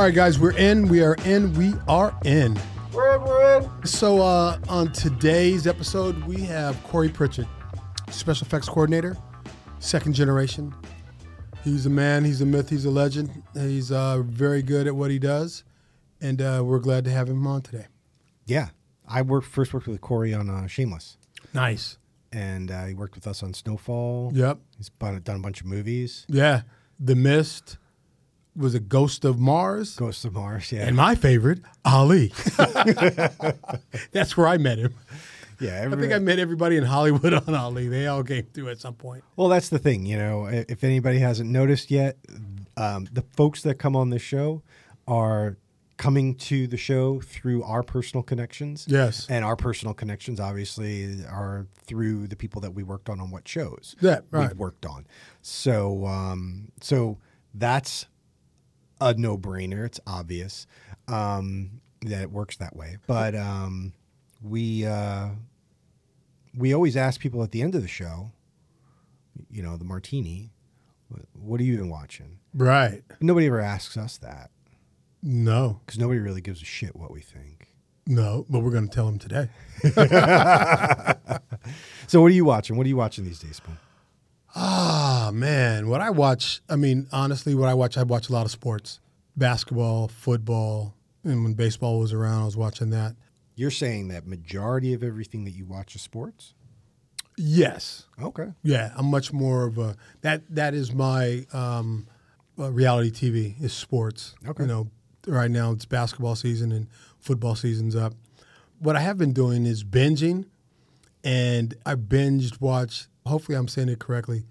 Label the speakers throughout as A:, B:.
A: All right, guys, we're in. We are in. We are in.
B: We're in, we're in.
A: So, uh, on today's episode, we have Corey Pritchett, special effects coordinator, second generation. He's a man, he's a myth, he's a legend. He's uh, very good at what he does, and uh, we're glad to have him on today.
B: Yeah. I worked first worked with Corey on uh, Shameless,
A: Nice.
B: and uh, he worked with us on Snowfall.
A: Yep.
B: He's done done a bunch of movies.
A: Yeah. The Mist was a Ghost of Mars.
B: Ghost of Mars. Yeah.
A: And my favorite, Ali. That's where I met him.
B: yeah.
A: I think I met everybody in Hollywood on Ali. They all came through at some point.
B: Well, that's the thing, you know. If anybody hasn't noticed yet, um, the folks that come on this show are coming to the show through our personal connections.
A: Yes.
B: And our personal connections, obviously, are through the people that we worked on on what shows
A: Yeah, right.
B: we've worked on. So, um, so that's a no-brainer. It's obvious um, that it works that way. But um, we uh, we always ask people at the end of the show, you know, the martini, "What- are you been watching?
A: Right.
B: Nobody ever asks us that
A: No,
B: because nobody really gives a shit what we think.
A: no, but we're going to tell him today.
B: So, what are you watching? What are you watching these days, Spoon?
A: Ah, man. What I watch, I mean, honestly, what I watch, I watch a lot of sports basketball, football. And when baseball was around, I was watching that.
B: You're saying that majority of everything that you watch is sports?
A: Yes.
B: Okay.
A: Yeah. I'm much more of a, that, that is my um, uh, reality TV is sports.
B: Okay.
A: You know, right now it's basketball season and football season's up. What I have been doing is binging, and I binged watched, hopefully I'm saying it correctly,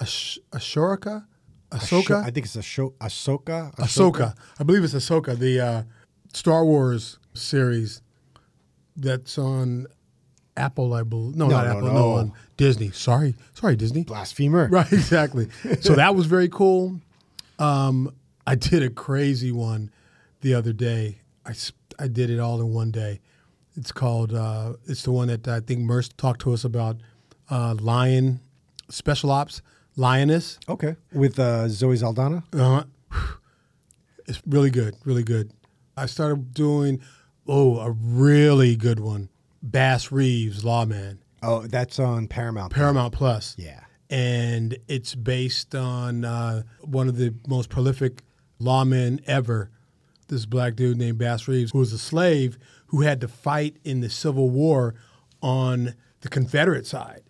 A: Ash- Ashoraka? Ahsoka?
B: I think it's a show. Ahsoka.
A: Ahsoka. I believe it's Ahsoka, the uh, Star Wars series that's on Apple, I believe. No,
B: No,
A: not
B: no,
A: Apple. No.
B: no.
A: on Disney. Sorry. Sorry, Disney.
B: Blasphemer.
A: Right, exactly. so that was very cool. Um, I did a crazy one the other day. I, I did it all in one day. It's called, uh, it's the one that I think Merce talked to us about, uh, Lion Special Ops, Lioness.
B: Okay. With uh, Zoe Saldana.
A: Uh, it's really good, really good. I started doing, oh, a really good one. Bass Reeves, Lawman,
B: Oh, that's on Paramount.
A: Paramount Plus.
B: Yeah.
A: And it's based on uh, one of the most prolific lawmen ever, this black dude named Bass Reeves, who was a slave who had to fight in the Civil War on the Confederate side.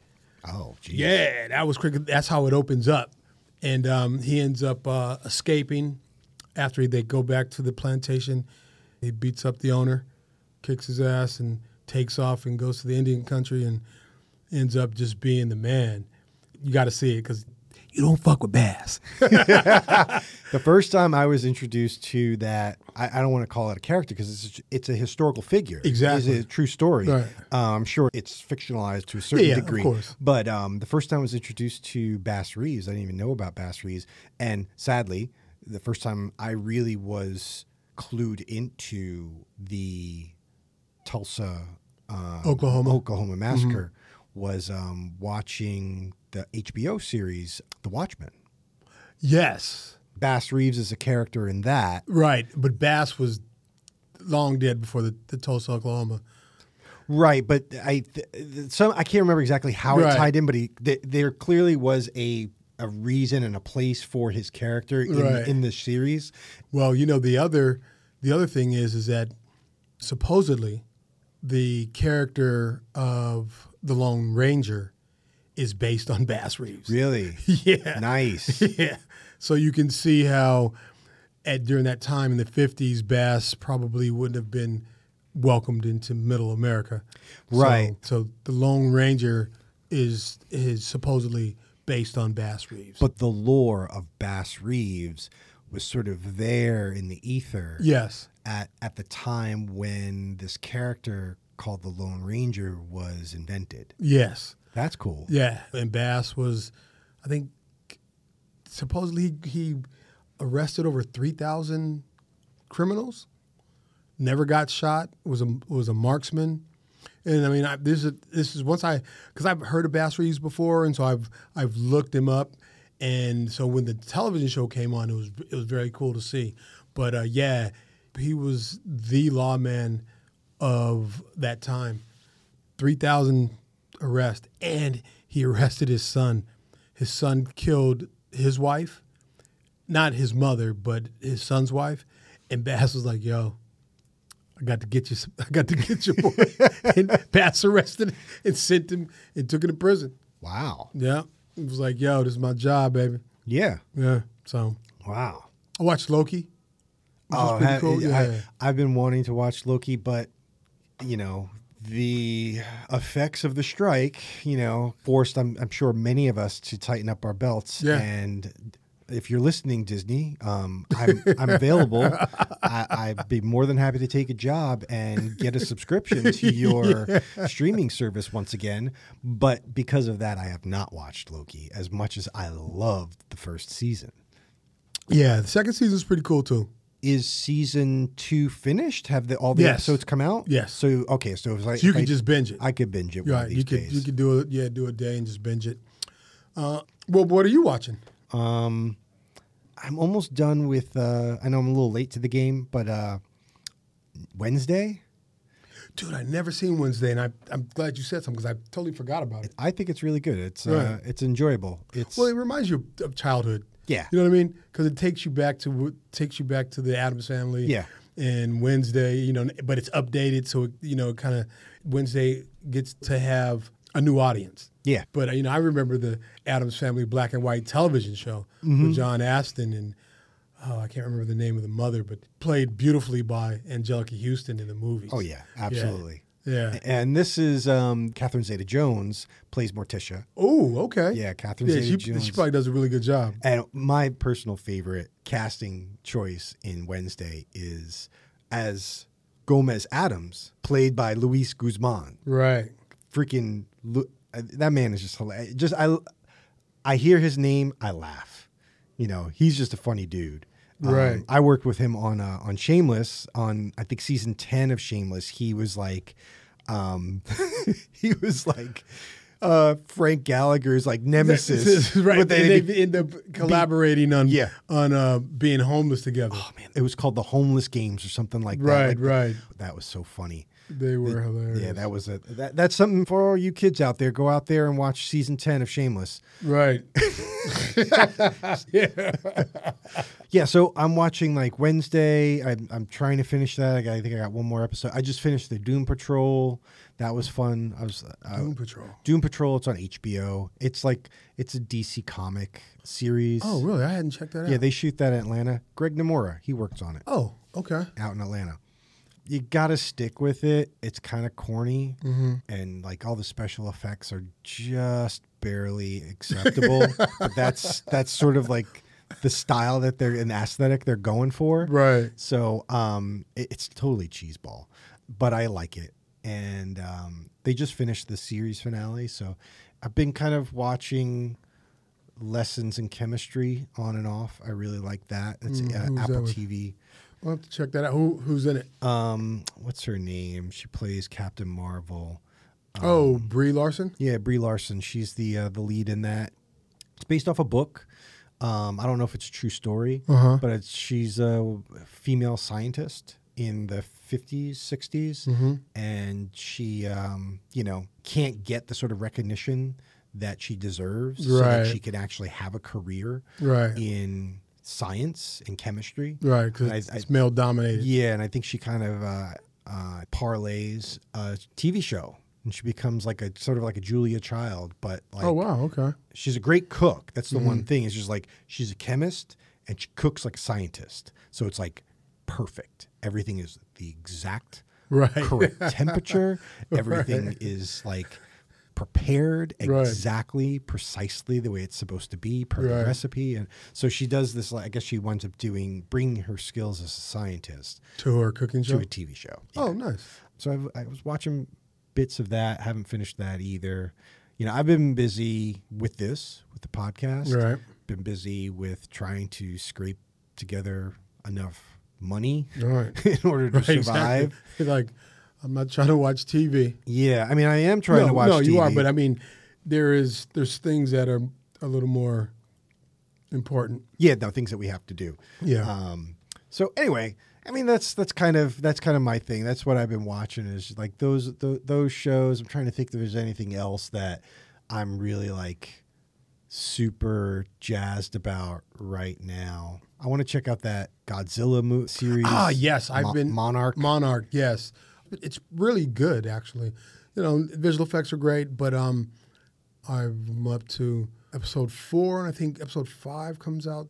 B: Oh, geez.
A: Yeah, that was quick. That's how it opens up, and um, he ends up uh, escaping after they go back to the plantation. He beats up the owner, kicks his ass, and takes off and goes to the Indian country and ends up just being the man. You got to see it because you don't fuck with Bass.
B: The first time I was introduced to that, I, I don't want to call it a character because it's it's a historical figure.
A: Exactly.
B: It's a true story.
A: Right.
B: Uh, I'm sure it's fictionalized to a certain
A: Yeah, of
B: degree.
A: course.
B: But um, the first time I was introduced to Bass Reeves, I didn't even know about Bass Reeves. And sadly, the first time I really was clued into the Tulsa, um,
A: Oklahoma.
B: Oklahoma massacre was um, watching the HBO series The Watchmen.
A: yes,
B: Bass Reeves is a character in that.
A: right. But Bass was long dead before the, the Tulsa, Oklahoma.
B: Right, but I th- th- some I can't remember exactly how
A: Right.
B: it tied in, but he th- there clearly was a a reason and a place for his character in,
A: Right.
B: in the series.
A: Well, you know the other the other thing is is that supposedly the character of the Lone Ranger is based on Bass Reeves.
B: Really
A: Yeah.
B: nice.
A: Yeah. So you can see how at during that time in the 50s Bass probably wouldn't have been welcomed into middle America. So-
B: Right.
A: So, the Lone Ranger is is supposedly based on Bass Reeves.
B: but the lore of Bass Reeves was sort of there in the ether
A: yes.
B: at at the time when this character called the Lone Ranger was invented.
A: Yes.
B: That's cool.
A: Yeah, and Bass was, I think, supposedly he, arrested over three thousand criminals. Never got shot. Was a was a marksman, and I mean I, this is this is once I because I've heard of Bass Reeves before, and so I've I've looked him up, and so when the television show came on, it was it was very cool to see. But uh, yeah, he was the lawman of that time. Three thousand arrests, and he arrested his son. His son killed his wife, not his mother, but his son's wife. And Bass was like, "Yo, I got to get you. I got to get your boy." and Bass arrested and sent him and took him to prison.
B: Wow.
A: Yeah, it was like, "Yo, this is my job, baby."
B: Yeah.
A: Yeah. So
B: Wow.
A: I watched Loki.
B: Oh,
A: was pretty cool. Yeah.
B: I, I've been wanting to watch Loki, but you know the effects of the strike, you know, forced. I'm, I'm sure many of us to tighten up our belts.
A: Yeah.
B: And if you're listening, Disney, um, I'm I'm available. I, I'd be more than happy to take a job and get a subscription to your streaming service once again. But because of that, I have not watched Loki as much as I loved the first season.
A: yeah, the second season is pretty cool too.
B: Is season two finished? Have the, all the
A: Yes.
B: episodes come out?
A: Yes.
B: So okay, so like
A: So you could
B: I,
A: just binge it.
B: I could binge it
A: right. You could
B: days.
A: you could do it. Yeah, do a day and just binge it. Uh, well, what are you watching?
B: Um, I'm almost done with. Uh, I know I'm a little late to the game, but uh, Wednesday.
A: Dude, I never seen Wednesday, and I, I'm glad you said something because I totally forgot about it.
B: I think it's really good. It's uh,
A: Right.
B: it's enjoyable. It's
A: Well, it reminds you of childhood.
B: Yeah,
A: You know what I mean? Because it takes you back to takes you back to the Addams family.
B: Yeah.
A: And Wednesday, you know, but it's updated, so it, you know, kind of Wednesday gets to have a new audience.
B: yeah.
A: But you know, I remember the Addams Family black and white television show
B: Mm-hmm.
A: with John Astin and oh, I can't remember the name of the mother, but played beautifully by Anjelica Huston in the movies.
B: Oh yeah, absolutely.
A: Yeah.
B: And this is um, Catherine Zeta-Jones plays Morticia.
A: Oh, okay.
B: Yeah, Catherine
A: Yeah,
B: Zeta-Jones.
A: she probably does a really good job.
B: And my personal favorite casting choice in Wednesday is as Gomez Addams, played by Luis Guzman.
A: Right.
B: Freaking uh, that man is just hilarious. Just I, I hear his name, I laugh. You know, he's just a funny dude. Um,
A: Right.
B: I worked with him on uh, on Shameless on I think season ten of Shameless. He was like, um, he was like. Uh, Frank Gallagher's like nemesis,
A: right.
B: But they-
A: they end up collaborating on
B: Yeah.
A: on uh, being homeless together.
B: Oh man, it was called the Homeless Games or something like that.
A: right,
B: Like,
A: right.
B: That was so funny.
A: They were hilarious.
B: Yeah, that was a that, that's something for all you kids out there. Go out there and watch season ten of Shameless.
A: right. yeah.
B: Yeah, so I'm watching like Wednesday. I'm, I'm trying to finish that. I, got, I think I got one more episode. I just finished the Doom Patrol. That was fun. I was uh,
A: Doom Patrol.
B: Doom Patrol. It's on HBO. It's like it's a DC comic series.
A: Oh, really? I hadn't checked that out.
B: yeah. They shoot that in Atlanta. Greg Namora, he works on it.
A: oh, okay.
B: out in Atlanta. You got to stick with it. It's kind of corny,
A: Mm-hmm.
B: and like all the special effects are just barely acceptable. but that's that's sort of like the style that they're an aesthetic they're going for.
A: Right.
B: So um, it- it's totally cheeseball, but I like it. And um, they just finished the series finale, so I've been kind of watching lessons in chemistry on and off. I really like that. It's
A: Mm,
B: uh,
A: that
B: Apple
A: with?
B: TV.
A: I'll have to check that out. Who who's in it?
B: Um, what's her name? She plays Captain Marvel.
A: oh, Brie Larson.
B: Yeah, Brie Larson. She's the uh, the lead in that. It's based off a book. Um, I don't know if it's a true story,
A: Uh-huh.
B: but it's she's a female scientist in the 50s, 60s,
A: Mm-hmm.
B: and she, um, you know, can't get the sort of recognition that she deserves, so that she can actually have a career
A: Right.
B: in science and chemistry.
A: Right. Because it's, it's male dominated.
B: Yeah, and I think she kind of uh, uh, parlays a TV show, and she becomes like a sort of like a Julia Child, but like
A: oh wow. Okay.
B: she's a great cook. That's the
A: Mm-hmm.
B: one thing. It's just like she's a chemist and she cooks like a scientist, so it's like perfect. Everything is the exact
A: Right.
B: correct temperature. Everything is like prepared
A: Right.
B: exactly, precisely the way it's supposed to be per the recipe. And so she does this. Like I guess she winds up doing bringing her skills as a scientist
A: to her cooking show to
B: a TV show.
A: Oh, nice.
B: So I've, I was watching bits of that. Haven't finished that either. You know, I've been busy with this, with the podcast.
A: Right.
B: Been busy with trying to scrape together enough money
A: right.
B: in order to
A: Right,
B: survive.
A: Exactly. Like, I'm not trying to watch TV.
B: Yeah, I mean, I am trying
A: no,
B: to watch. TV.
A: No, you are. But I mean, there is there's things that are a little more important.
B: yeah, no things that we have to do.
A: Yeah.
B: Um, So anyway, I mean that's that's kind of that's kind of my thing. That's what I've been watching is like those those, those shows. I'm trying to think if there's anything else that I'm really like super jazzed about right now. I want to check out that Godzilla mo- series.
A: Ah, yes, I've
B: Mo-
A: been
B: Monarch.
A: Monarch, yes, it's really good actually. You know, visual effects are great, but um, I'm up to episode four, and I think episode five comes out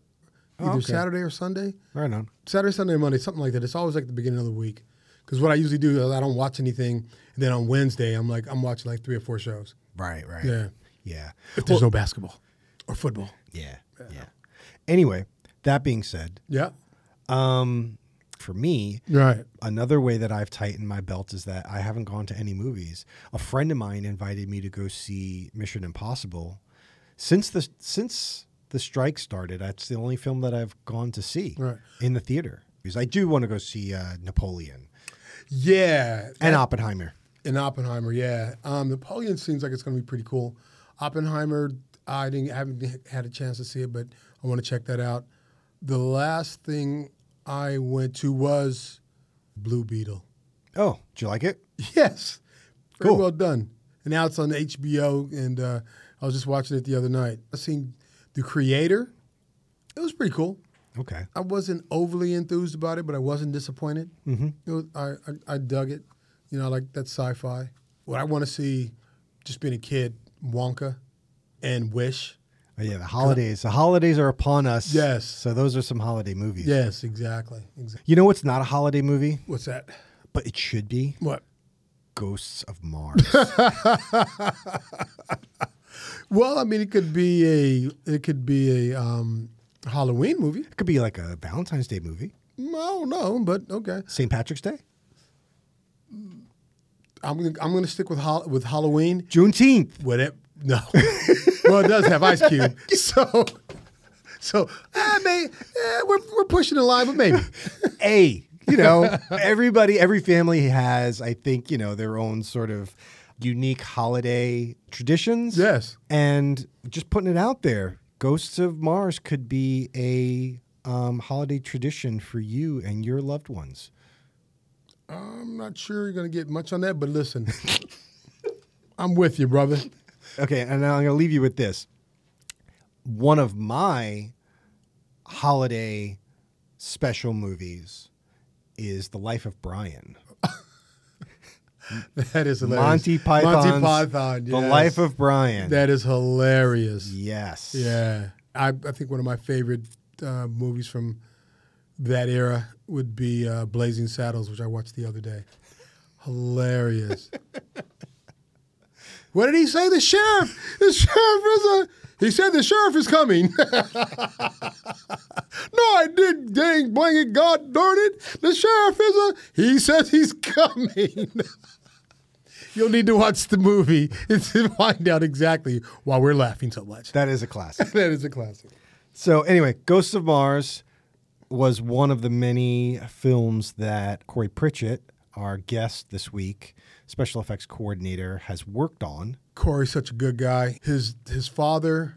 B: Oh,
A: either
B: okay.
A: Saturday or Sunday.
B: right on.
A: Saturday, Sunday, Monday, something like that. It's always like the beginning of the week. Because what I usually do is I don't watch anything, and then on Wednesday I'm like I'm watching like three or four shows.
B: Right, right.
A: Yeah,
B: Yeah.
A: if there's no basketball or football.
B: Yeah. Yeah. Anyway, that being said,
A: Yeah,
B: um, for me,
A: right.
B: another way that I've tightened my belt is that I haven't gone to any movies. A friend of mine invited me to go see Mission Impossible. Since the since the strike started, that's the only film that I've gone to see
A: Right.
B: in the theater. Because I do want to go see uh, Napoleon
A: Yeah,
B: and Oppenheimer.
A: in Oppenheimer. Yeah, um, Napoleon seems like it's going to be pretty cool. Oppenheimer, I didn't I haven't had a chance to see it, but I want to check that out. The last thing I went to was Blue Beetle.
B: Oh, did you like it?
A: Yes, very
B: Cool.
A: well done. And now it's on HBO, and uh, I was just watching it the other night. I seen the creator. It was pretty cool.
B: Okay.
A: I wasn't overly enthused about it, but I wasn't disappointed. Mm-hmm. It was, I, I I dug it. You know, I like that sci-fi. What I want to see, just being a kid, Wonka, and Wish.
B: Oh, yeah, the holidays. The holidays are upon us.
A: Yes.
B: So those are some holiday movies.
A: Yes, exactly. exactly.
B: You know what's not a holiday movie,
A: What's that?
B: but it should be?
A: What?
B: Ghosts of Mars.
A: Well, I mean, it could be a it could be a um, Halloween movie.
B: it could be like a Valentine's Day movie.
A: I don't know, but okay.
B: St. Patrick's Day?
A: I'm gonna, I'm going to stick with Hol- with Halloween.
B: Juneteenth.
A: What it? No. well, it does have Ice Cube, so so I may eh, we're we're pushing the line, but maybe.
B: A, you know, everybody, every family has, I think, you know, their own sort of unique holiday traditions.
A: Yes.
B: And just putting it out there, Ghosts of Mars could be a um, holiday tradition for you and your loved ones.
A: I'm not sure you're going to get much on that, but listen, I'm with you, brother.
B: Okay, and I'm going to leave you with this. One of my holiday special movies is The Life of Brian.
A: That is hilarious.
B: Monty Python's
A: Monty Python.
B: The
A: yes.
B: Life of Brian.
A: That is hilarious.
B: yes.
A: Yeah, I, I think one of my favorite uh, movies from that era would be uh, Blazing Saddles, which I watched the other day. Hilarious. what did he say? The sheriff. The sheriff is a. He said the sheriff is coming. no, I did. Dang, blang it, God darn it. The sheriff is a. He says he's coming. You'll need to watch the movie to find out exactly why we're laughing so much.
B: That is a classic.
A: That is a classic.
B: so anyway, Ghosts of Mars was one of the many films that Corey Pritchett, our guest this week, special effects coordinator, has worked on.
A: Corey's such a good guy. His his father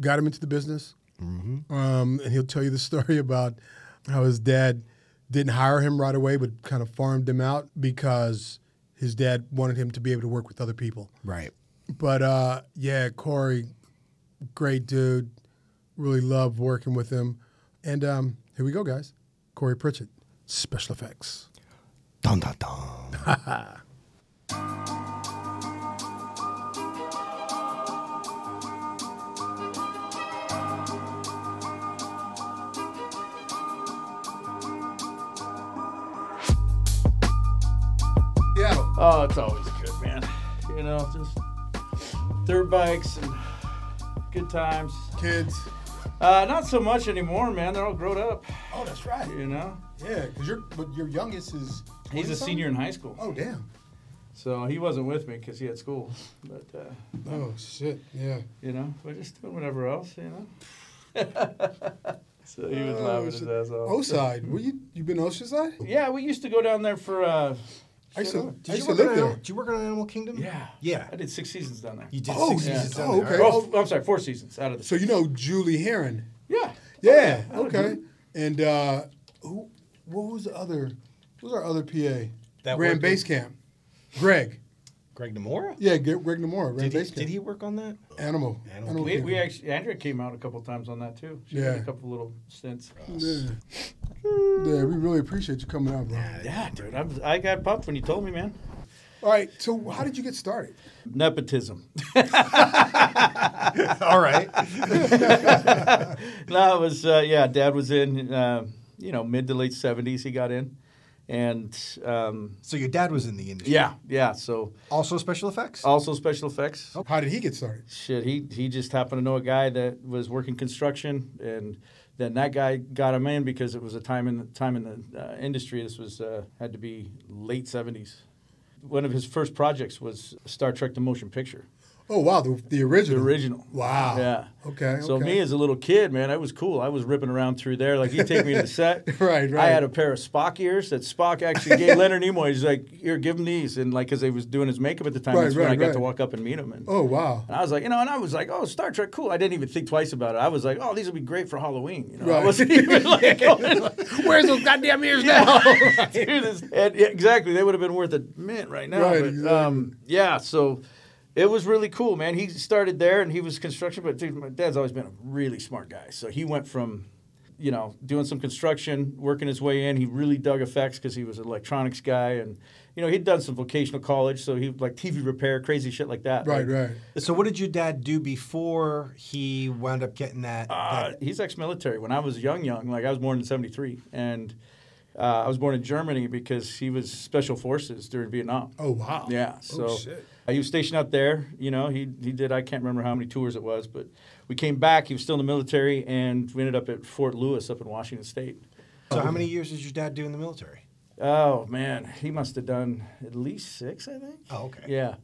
A: got him into the business, um, and he'll tell you the story about how his dad didn't hire him right away, but kind of farmed him out because his dad wanted him to be able to work with other people.
B: Right.
A: But uh, yeah, Corey, great dude. Really love working with him. And um, here we go, guys. Corey Pritchett, special effects.
B: Dun dun dun.
A: Yeah.
C: Oh, it's always good, man. You know, just dirt bikes and good times.
A: Kids.
C: Uh, not so much anymore, man. They're all grown up.
A: Oh, that's right.
C: You know,
A: Yeah, because your but your youngest is.
C: he's a
A: 20-something?
C: senior in high school,
A: Oh damn.
C: So he wasn't with me because he had school. But uh,
A: Oh shit. Yeah.
C: you know, we're just doing whatever else. You know. so he was
A: Oh,
C: laughing his
A: shit.
C: ass off.
A: Oceanside. Were you you been Oceanside?
C: Yeah, we used to go down there for. Uh,
A: I used to,
C: shit,
A: I
B: Did
A: used
B: you,
A: to
B: work
A: live
B: on
A: there.
B: Animal, did you work on Animal Kingdom?
C: yeah,
B: Yeah.
C: I did six seasons down there.
B: You did
A: Oh,
B: six
A: yeah.
B: seasons down
A: Oh,
B: there.
A: okay.
B: All right.
C: Oh, I'm sorry, four seasons out of the.
A: So you know Julie Heron.
C: Yeah.
A: Yeah.
C: I know
A: okay. And uh, who? What was the other? What was our other PA?
B: That
A: ran base camp. Greg.
B: Greg Namora?
A: Yeah, Greg Namora ran
B: Did he, did he work on that?
A: Animal.
B: Animal.
A: Animal
C: We, we actually Andrea came out a couple times on that too. She
A: Yeah.
C: did a couple little stints.
A: Yeah. yeah, we really appreciate you coming out, bro.
C: Yeah, dude, I, was, I got pumped when you told me, man.
A: All right, so how did you get started?
C: Nepotism.
B: All right.
C: no, it was uh, yeah. Dad was in uh, you know mid to late seventies. He got in, and um,
B: So your dad was in the industry.
C: yeah, yeah. So
B: Also special effects?
C: also special effects.
A: How did he get started?
C: Shit, he he just happened to know a guy that was working construction, and then that guy got him in because it was a time in the time in the uh, industry. This was uh, had to be late seventies. One of his first projects was Star Trek: The Motion Picture.
A: Oh wow, the, the original.
C: The
A: original. Wow.
C: Yeah.
A: Okay.
C: So
A: okay.
C: me as a little kid, man, I was cool. I was ripping around through there. Like he'd take me to the set.
A: Right, right.
C: I had a pair of Spock ears that Spock actually gave Leonard Nimoy. He's like, "Here, give him these," and like, because he was doing his makeup at the time,
A: Right,
C: that's when I
A: right,
C: got
A: right.
C: to walk up and meet him. And,
A: Oh wow.
C: and I was like, you know, and I was like, "Oh, Star Trek, cool." I didn't even think twice about it. I was like, "Oh, these will be great for Halloween." You know, I wasn't even like,
A: Where's those goddamn ears
C: yeah. Dude, and, yeah, exactly. They would have been worth a mint right now.
A: Right,
C: but,
A: exactly.
C: um, yeah, so it was really cool, man. He started there and he was construction, but dude, my dad's always been a really smart guy. So he went from, you know, doing some construction, working his way in. He really dug effects because he was an electronics guy. And, you know, he'd done some vocational college. So he like TV repair, crazy shit like that.
A: Right,
C: Like,
A: right.
B: So what did your dad do before he wound up getting that?
C: Uh,
B: that-
C: he's ex-military. When I was young, young, like I was born in '73, and uh, I was born in Germany because he was special forces during Vietnam.
A: Oh wow.
C: Yeah, so
A: oh, shit.
C: He was stationed out there. You know, he he did. I can't remember how many tours it was, but we came back. He was still in the military, and we ended up at Fort Lewis up in Washington State.
B: so how many years did your dad do in the military?
C: Oh man, he must have done at least six, I think.
B: Oh, okay.
C: Yeah,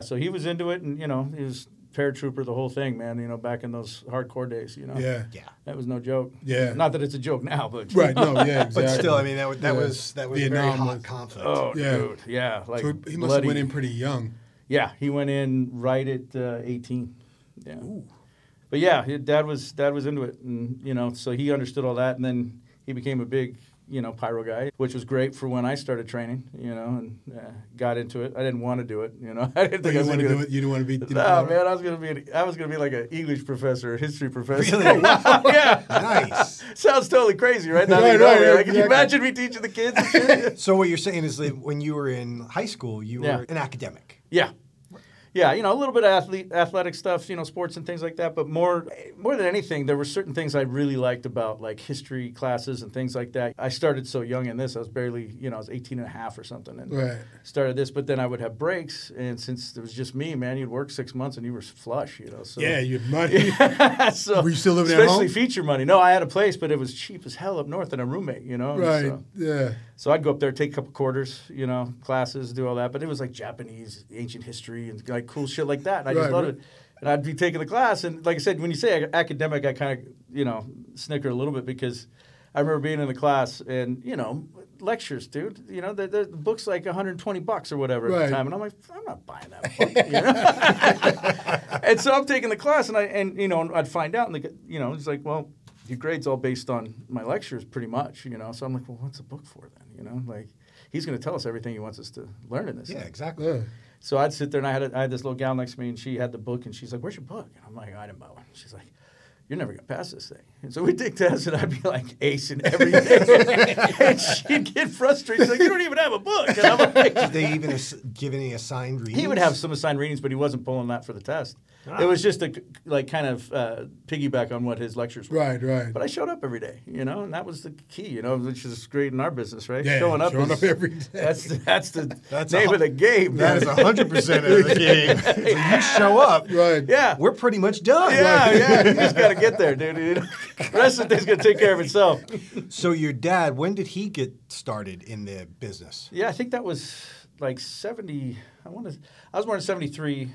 C: so he was into it, and you know, he was paratrooper, the whole thing, man. You know, back in those hardcore days. You know.
A: Yeah.
B: Yeah.
C: That was no joke.
A: Yeah.
C: Not that it's a joke now, but
A: Right. No. Yeah. Exactly.
B: But still, I mean, that, was- that
A: Yeah.
B: was that was very
A: Vietnam
B: hot
A: was-
B: conflict.
C: Oh,
A: Yeah.
C: dude, yeah, like
A: so he must have
C: bloody.
A: went in pretty young.
C: Yeah, he went in right at uh, 18. Yeah. But yeah, his dad was dad was into it, and you know, so he understood all that, and then he became a big, you know, pyro guy, which was great for when I started training, you know, and uh, got into it. I didn't want to do it, you know. I didn't think I
A: you
C: was gonna
A: do it. You didn't want to be. You didn't
C: No,
A: wanna-
C: man, I was gonna be an, I was gonna be like an English professor, a history professor.
B: Really?
C: yeah.
B: Nice.
C: Sounds totally crazy, right?
A: Right, right, right,
C: Like, Can you imagine me teaching the kids?
B: So what you're saying is that when you were in high school, you
C: Yeah.
B: were an academic.
C: Yeah. Yeah, you know, a little bit of athlete, athletic stuff, you know, sports and things like that. But more, more than anything, there were certain things I really liked about like history classes and things like that. I started so young in this; I was barely, you know, I was 18 and a half or something, and
A: Right.
C: started this. But then I would have breaks, and since it was just me, man, you'd work six months and you were flush, you know. So
A: Yeah. You had money.
C: so
A: Were you still living at
C: especially
A: home?
C: feature money? No, I had a place, but it was cheap as hell up north and a roommate, you know.
A: right.
C: so-
A: Yeah.
C: So I'd go up there, take a couple quarters, you know, classes, do all that. But it was like Japanese, ancient history, and like cool shit like that. And I just loved
A: right.
C: it. And I'd be taking the class, and like I said, when you say academic, I kind of, you know, snicker a little bit because I remember being in the class and you know, lectures, dude. You know, the, the book's like 120 bucks or whatever at the time, and I'm like, I'm not buying that book. You know? and so I'm taking the class, and I and you know, I'd find out, and the, you know, it's like, well, your grades all based on my lectures, pretty much. You know, so I'm like, well, what's the book for then? You know, like he's going to tell us everything he wants us to learn in this.
B: Yeah,
C: thing.
B: exactly.
A: Yeah.
C: So I'd sit there and I had a, I had this little gal next to me and she had the book and she's like, "Where's your book?" And I'm like, "I didn't buy one." She's like, "You're never gonna pass this thing." And so we take tests and I'd be like ace in everything, and she'd get frustrated. She's like, "You don't even have a book." And I'm like,
B: Did they even ass- give any assigned readings?
C: he would have some assigned readings, but he wasn't pulling that for the test.
B: Ah.
C: It was just a like kind of uh, piggyback on what his lectures were.
A: Right. Right.
C: But I showed up every day, you know, and that was the key, you know, which is great in our business, right?
A: Yeah,
C: showing up,
A: showing
C: is-
A: up every day.
C: That's the, that's the
B: That's
C: name
B: a-
C: of the game.
B: That
C: man.
B: is hundred percent of the game. So you show up,
A: Right.
C: yeah,
B: we're pretty much done.
C: yeah, yeah. You just got to get there, dude. The rest of the thing's gonna take care of itself.
B: So your dad, when did he get started in the business?
C: Yeah, I think that was like seventy. I want to. I was born in seventy three.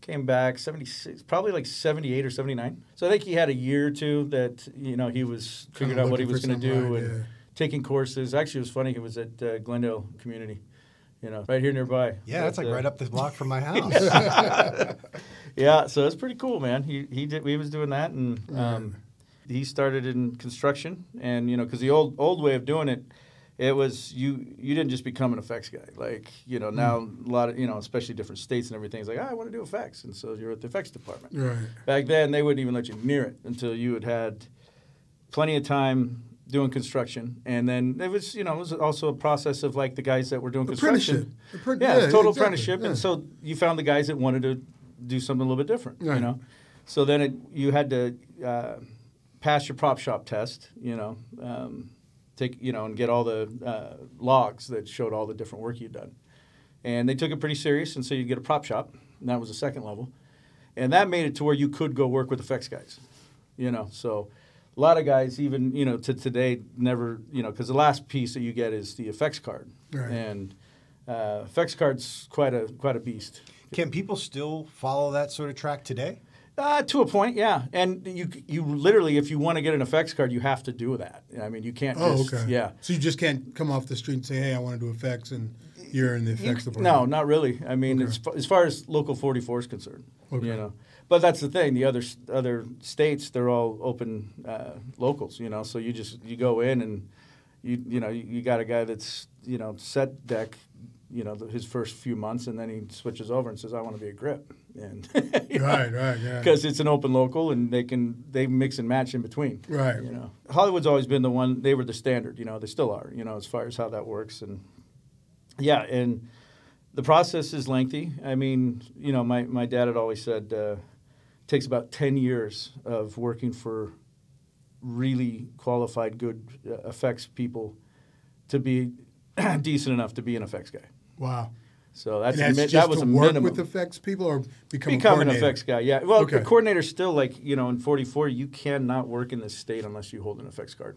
C: Came back seventy six, probably like seventy eight or seventy nine. So I think he had a year or two that you know he was figuring out what he was going to do and
A: yeah.
C: taking courses. Actually, it was funny. He was at uh, Glendale Community, you know, right here nearby.
B: Yeah, that's like
C: uh,
B: right up the block from my house.
C: Yeah, so it's pretty cool, man. He he did. He was doing that, and um, he started in construction, and you know, because the old old way of doing it, it was you you didn't just become an effects guy. Like you know now a lot of you know especially different states and everything. It's like oh, I want to do effects, and so you're at the effects department.
A: Right.
C: Back then, they wouldn't even let you near it until you had had plenty of time doing construction, and then it was you know it was also a process of like the guys that were doing construction.
A: Apprenticeship. Appren-
C: yeah,
A: yeah,
C: total
A: exactly,
C: apprenticeship,
A: yeah.
C: and so you found the guys that wanted to do something a little bit different. You know, so then it, you had to uh, pass your prop shop test. You know, um, take you know and get all the uh, logs that showed all the different work you'd done, and they took it pretty serious, and so you'd get a prop shop, and that was the second level, and that made it to where you could go work with effects guys. You know, so a lot of guys, even you know, to today, never you know, because the last piece that you get is the effects card,
A: Right.
C: and uh, effects card's quite a quite a beast.
B: Can people still follow that sort of track today?
C: Uh, to a point, yeah. And you you literally, if you want to get an effects card, you have to do that. I mean, you can't.
A: Oh,
C: just,
A: okay.
C: Yeah.
A: So you just can't come off the street and say, "Hey, I want to do effects," and you're in the
C: You-
A: department.
C: no, not really. I mean,
A: Okay.
C: as, as far as local 44 is concerned,
A: Okay.
C: you know. But that's the thing. The other other states, they're all open uh, locals, you know. So you just you go in and you you know you, you got a guy that's you know set deck, you know, the, his first few months, and then he switches over and says, "I want to be a grip," and
A: Right, right, yeah.
C: because it's an open local and they can they mix and match in between.
A: Right.
C: You know, Hollywood's always been the one. They were the standard. You know, they still are. You know, as far as how that works and yeah, and the process is lengthy. I mean, you know, my my dad had always said uh, it takes about ten years of working for really qualified, good uh, effects people to be decent enough to be an effects guy.
A: Wow.
C: So that's,
A: that's
C: a, mi-
A: just
C: that was
A: to
C: a
A: work
C: minimum.
A: with effects people or become a
C: Become an effects guy, yeah. Well,
A: Okay.
C: the coordinator's still like you know in 44, you cannot work in this state unless you hold an effects card.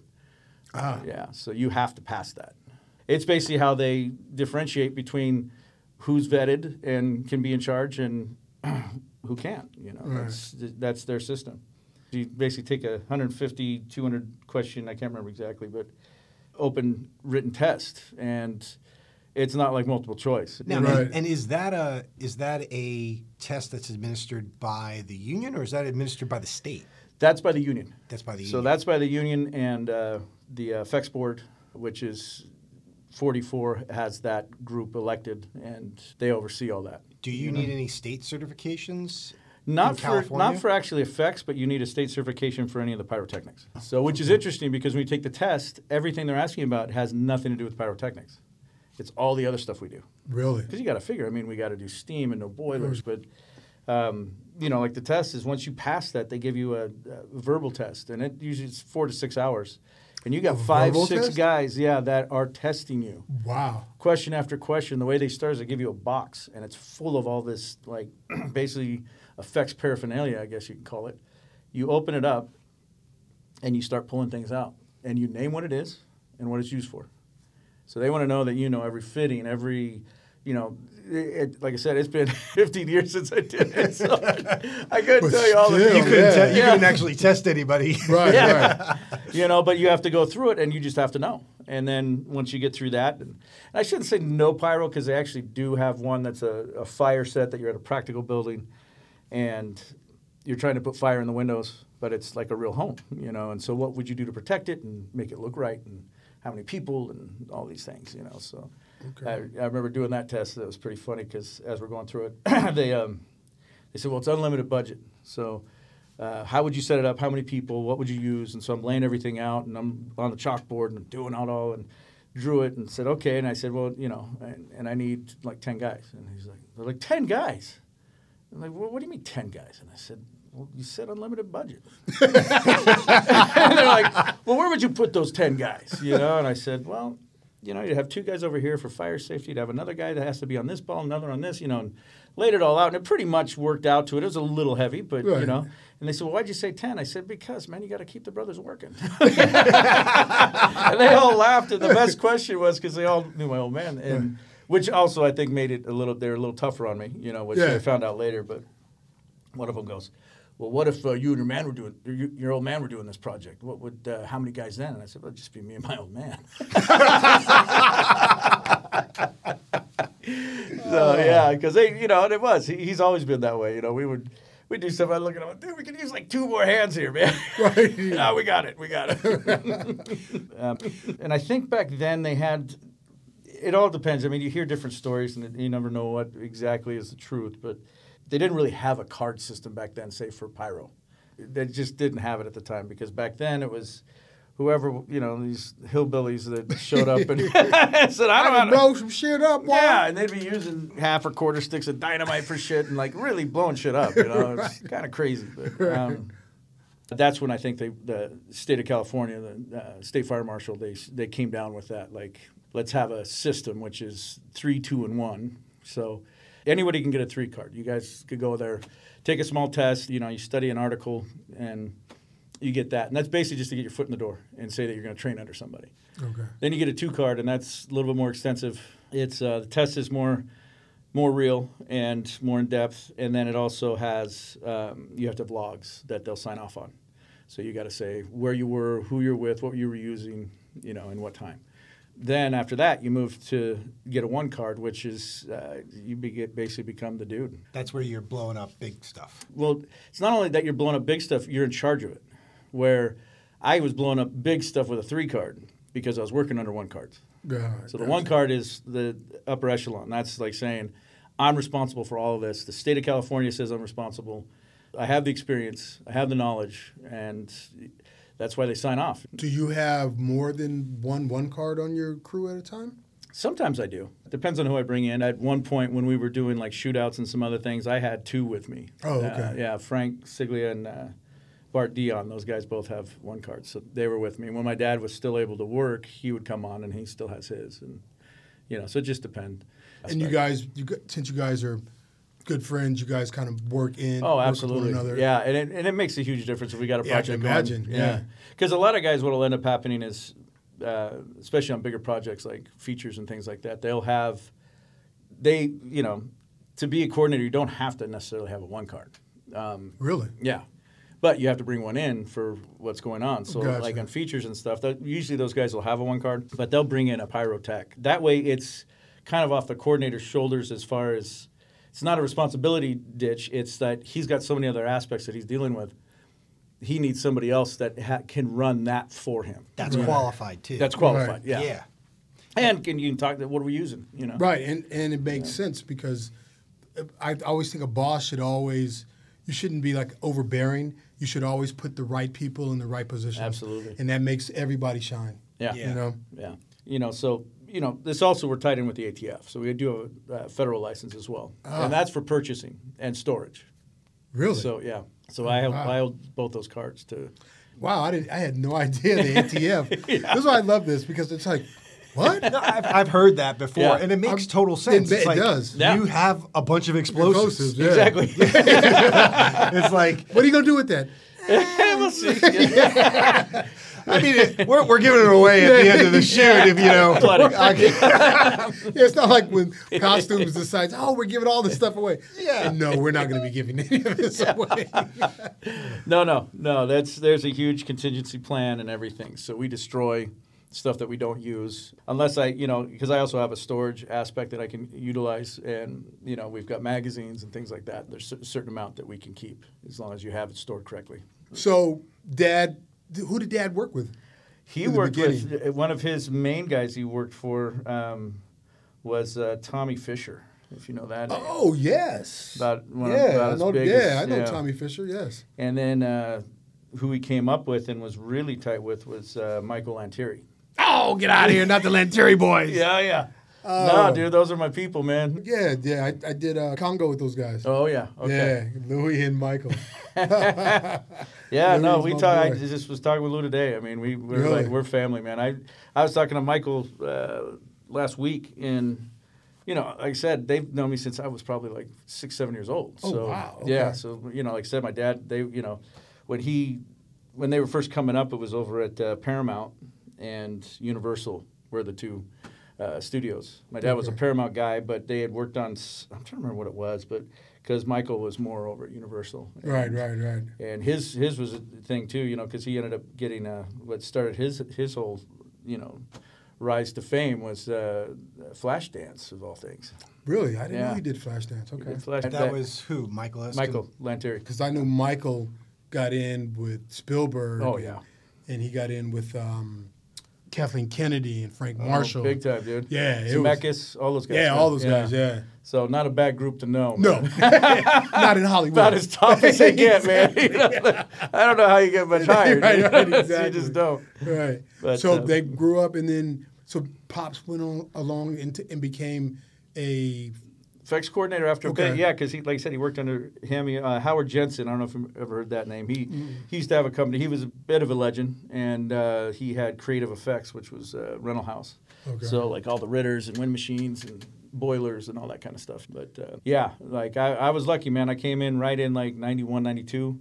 A: Ah,
C: Yeah, so you have to pass that. It's basically how they differentiate between who's vetted and can be in charge and who can't. You know,
A: Right.
C: that's that's their system. You basically take a 150, 200 question. I can't remember exactly, but open written test, and it's not like multiple choice.
B: Now,
A: Right.
B: and, and is that a is that a test that's administered by the union or is that administered by the state?
C: That's by the union.
B: That's by the union.
C: So that's by the union and uh, the uh, effects board, which is 44, has that group elected, and they oversee all that.
B: Do you need any state certifications?
C: Not
B: in
C: for
B: California?
C: not for actually effects, but you need a state certification for any of the pyrotechnics. So, which is interesting because when you take the test, everything they're asking about has nothing to do with pyrotechnics. It's all the other stuff we do.
A: really?
C: Because you got to figure. I mean, we got to do steam and no boilers, but um, you know, like the test is once you pass that, they give you a, a verbal test, and it usually it's four to six hours, and you got
A: A
C: five, six
A: test?
C: guys, yeah, that are testing you,
A: Wow.
C: question after question. The way they start is they give you a box, and it's full of all this like basically effects paraphernalia, I guess you can call it. You open it up, and you start pulling things out, and you name what it is and what it's used for. So they want to know that you know every fitting, every, you know, it, like I said, it's been 15 years since I did it, so I couldn't tell you all the
A: still,
B: You couldn't,
A: Yeah.
B: te- you
C: Yeah.
B: couldn't actually test anybody.
A: Right,
C: Yeah.
A: right.
C: you know, but you have to go through it, and you just have to know. And then once you get through that, and I shouldn't say no pyro because they actually do have one that's a, a fire set that you're at a practical building, and you're trying to put fire in the windows, but it's like a real home, you know. And so, what would you do to protect it and make it look right, and how many people, and all these things, you know. So,
A: Okay.
C: I, I remember doing that test. That was pretty funny because as we're going through it, they um, they said, well, it's unlimited budget. So, uh, how would you set it up? How many people? What would you use? And so I'm laying everything out, and I'm on the chalkboard and doing it all, and drew it and said, okay. And I said, well, you know, and, and I need like ten guys. And he's like, they're like ten guys. I'm like, well, what do you mean ten guys? And I said, well, you said unlimited budget. and they're like, well, where would you put those ten guys? You know? And I said, well. You know, you'd have two guys over here for fire safety. You'd have another guy that has to be on this ball, another on this, you know, and laid it all out. And it pretty much worked out to it. It was a little heavy, but, you know. And they said, well, why'd you say 10? I said, because, man, you got to keep the brothers working. and they all laughed. And the best question was because they all knew my old man. And which also, I think, made it a little, they're a little tougher on me, you know, which
A: Yeah.
C: I found out later. But one of them goes, well, what if uh, you and your man were doing, your, your old man were doing this project? What would, uh, how many guys then? And I said, well, it'd just be me and my old man. so yeah, because they, you know, and it was. He, he's always been that way. You know, we would, we do stuff. I look at them, dude, we can use like two more hands here, man.
A: Right.
C: no, we got it. We got it. um, and I think back then they had. It all depends. I mean, you hear different stories, and you never know what exactly is the truth. But they didn't really have a card system back then, say for pyro. They just didn't have it at the time because back then it was whoever you know these hillbillies that showed up and said, "I
A: I
C: don't
A: can
C: know."
A: blow some shit up, boy.
C: Yeah, and they'd be using half or quarter sticks of dynamite for shit and like really blowing shit up. You know, it's kind of crazy. But um, that's when I think they, the state of California, the uh, state fire marshal, they they came down with that. Like, let's have a system which is three, two, and one. So anybody can get a three card. You guys could go there, take a small test. You know, you study an article and you get that, and that's basically just to get your foot in the door and say that you're going to train under somebody.
A: Okay.
C: Then you get a two card, and that's a little bit more extensive. It's uh, the test is more more real and more in depth, and then it also has um, you have to have logs that they'll sign off on. So you got to say where you were, who you're with, what you were using, you know, and what time. Then after that, you move to get a one card, which is uh, you be, basically become the dude.
B: That's where you're blowing up big stuff.
C: Well, it's not only that you're blowing up big stuff, you're in charge of it. Where I was blowing up big stuff with a three card because I was working under one cards.
A: Yeah,
C: So the one card is the upper echelon. That's like saying, I'm responsible for all of this. The state of California says I'm responsible. I have the experience, I have the knowledge, and that's why they sign off.
A: Do you have more than one one card on your crew at a time?
C: Sometimes I do. It depends on who I bring in. At one point, when we were doing like shootouts and some other things, I had two with me.
A: Oh,
C: Uh,
A: okay.
C: yeah, Frank Siglia and uh, Bart Dion. Those guys both have one card, so they were with me. When my dad was still able to work, he would come on, and he still has his. And you know, so it just depends.
A: And you guys, you since you guys are good friends, you guys kind of work in.
C: Oh, absolutely.
A: One another.
C: Yeah, and it, and it makes a huge difference if we got a
A: Yeah, I can
C: project. going.
A: yeah.
C: Because a lot of guys, what will end up happening is, uh, especially on bigger projects like features and things like that, they'll have, they, you know, to be a coordinator, you don't have to necessarily have a one card. Um,
A: Really?
C: yeah. But you have to bring one in for what's going on. So,
A: Gotcha.
C: like on features and stuff, that, usually those guys will have a one card, but they'll bring in a pyrotech. That way, it's kind of off the coordinator's shoulders as far as it's not a responsibility ditch. It's that he's got so many other aspects that he's dealing with. He needs somebody else that ha- can run that for him.
B: That's qualified too.
C: That's qualified.
A: Right.
C: Yeah.
B: yeah.
C: And can you talk to what are we using? You know.
A: Right, and and it makes sense because I always think a boss should always you shouldn't be like overbearing. You should always put the right people in the right position.
C: Absolutely.
A: and that makes everybody shine.
C: Yeah.
B: Yeah.
A: You know.
C: Yeah. You know, so you know, this also we're tied in with the ATF, so we do have a uh, federal license as well,
A: Ah.
C: and that's for purchasing and storage.
A: Really?
C: So yeah, so I have
A: Wow.
C: I held both those cards to.
A: wow, I didn't. I had no idea the ATF. This is why I love this because it's like, what?
B: No, I've, I've heard that before,
C: Yeah.
B: and it makes
A: I'm-
B: total sense.
A: it
B: It's like,
A: does.
C: Yeah.
B: You have a bunch of explosives.
A: Explosives, yeah.
C: Exactly.
B: it's like,
A: What are you gonna do with that?
C: we'll see.
B: I mean, it, we're, we're giving it away at the end of the shoot if you know.
A: It's not like when costumes decides, oh, we're giving all this stuff away.
B: Yeah.
A: And no, we're not going to be giving any of this away.
C: No, no, no. That's there's a huge contingency plan and everything. So we destroy stuff that we don't use unless I, you know, because I also have a storage aspect that I can utilize, and you know, we've got magazines and things like that. There's a certain amount that we can keep as long as you have it stored correctly.
A: so, Dad, who did Dad work with?
C: He worked with uh, one of his main guys. He worked for um, was uh, Tommy Fisher, if you know that. name.
A: Oh, yes.
C: About one of-
A: yeah,
C: about
A: I know,
C: big
A: yeah, I know
C: yeah.
A: Tommy Fisher, yes.
C: And then uh, who he came up with and was really tight with was uh, Michael Lantieri.
A: Oh, get out of here, not the Lantieri boys.
C: Yeah, yeah.
A: Oh.
C: No, dude, those are my people, man.
A: Yeah, yeah, I, I did uh, Congo with those guys.
C: Oh yeah, okay.
A: Yeah, Louis and Michael.
C: Yeah, no, we talked. I just was talking with Lou today. I mean, we we're
A: Really?
C: like we're family, man. I I was talking to Michael uh, last week, and you know, like I said, they've known me since I was probably like six, seven years old.
A: Oh,
C: so,
A: wow,
C: Yeah, so you know, like I said, my dad, they, you know, when he when they were first coming up, it was over at uh, Paramount and Universal were the two uh, studios. My dad was a Paramount guy, but they had worked on. I'm trying to remember what it was, but because Michael was more over at Universal.
A: right,
C: And-
A: right, right.
C: and his his was a thing too, you know, because he ended up getting uh, what started his his whole you know rise to fame was uh, Flashdance of all things.
A: Really, I didn't know
C: Yeah.
A: he did Flashdance. Okay,
C: did Flash-
B: That was who? Michael Eskin?
C: Michael Lantieri.
A: because I knew Michael got in with Spielberg.
C: Oh,
A: and-
C: yeah.
A: and he got in with um, Kathleen Kennedy and Frank Marshall.
C: Oh, big time, dude.
A: Yeah,
C: Zemeckis, all those guys.
A: Yeah,
C: man.
A: all those guys. Yeah.
C: So not a bad group to know.
A: No, not in Hollywood.
C: About as tough as they get, man. You know, I don't know how you get much higher.
A: Right, right,
C: you just don't.
A: Right.
C: But,
A: so
C: uh,
A: they grew up, and then so pops went on along into, and became a
C: Effects coordinator after a bit, yeah, because he, like I said, he worked under him. He- Uh, Howard Jensen, I don't know if you've ever heard that name. He
A: Mm-hmm.
C: he used to have a company. He was a bit of a legend, and uh, he had Creative Effects, which was a rental house.
A: Okay.
C: So like all the Ritters and wind machines and boilers and all that kind of stuff. But uh, yeah, like I, I was lucky, man. I came in right in like 91, 92,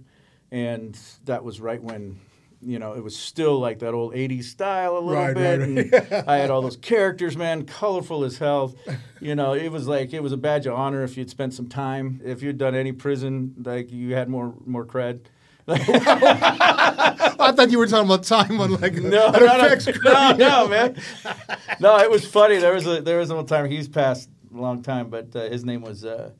C: and that was right when. You know, it was still like that old '80s style a little
A: Right,
C: bit.
A: right,
C: and I had all those characters, man, colorful as hell. You know, it was like it was a badge of honor if you'd spent some time. If you'd done any prison, like you had more more cred.
A: I thought you were talking about time on like
C: No,
A: an
C: no, no, no, no, man. No, it was funny. There was a there was a one time he's passed a long time, but uh, his name was uh,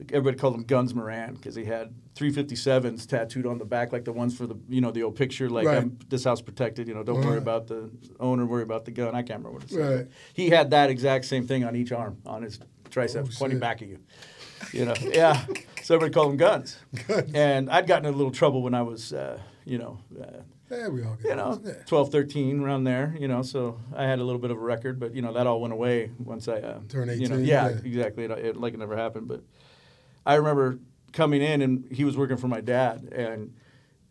C: everybody called him Guns Moran because he had 357s tattooed on the back, like the ones for the you know the old picture, like
A: Right.
C: this house protected. You know, don't worry about the owner, worry about the gun. I can't remember what it said.
A: Right.
C: He had that exact same thing on each arm on his tricep,
A: Oh,
C: pointing back at you. You know, yeah. So everybody called him Guns. And I'd gotten in a little trouble when I was, uh, you know. Uh,
A: Yeah, we all get
C: you know.
A: Yeah.
C: 12, 13, around there, you know, so I had a little bit of a record, but, you know, that all went away once I, uh,
A: Turned
C: you know,
A: 18,
C: yeah,
A: yeah.
C: exactly, it, it, like it never happened, but I remember coming in and he was working for my dad, and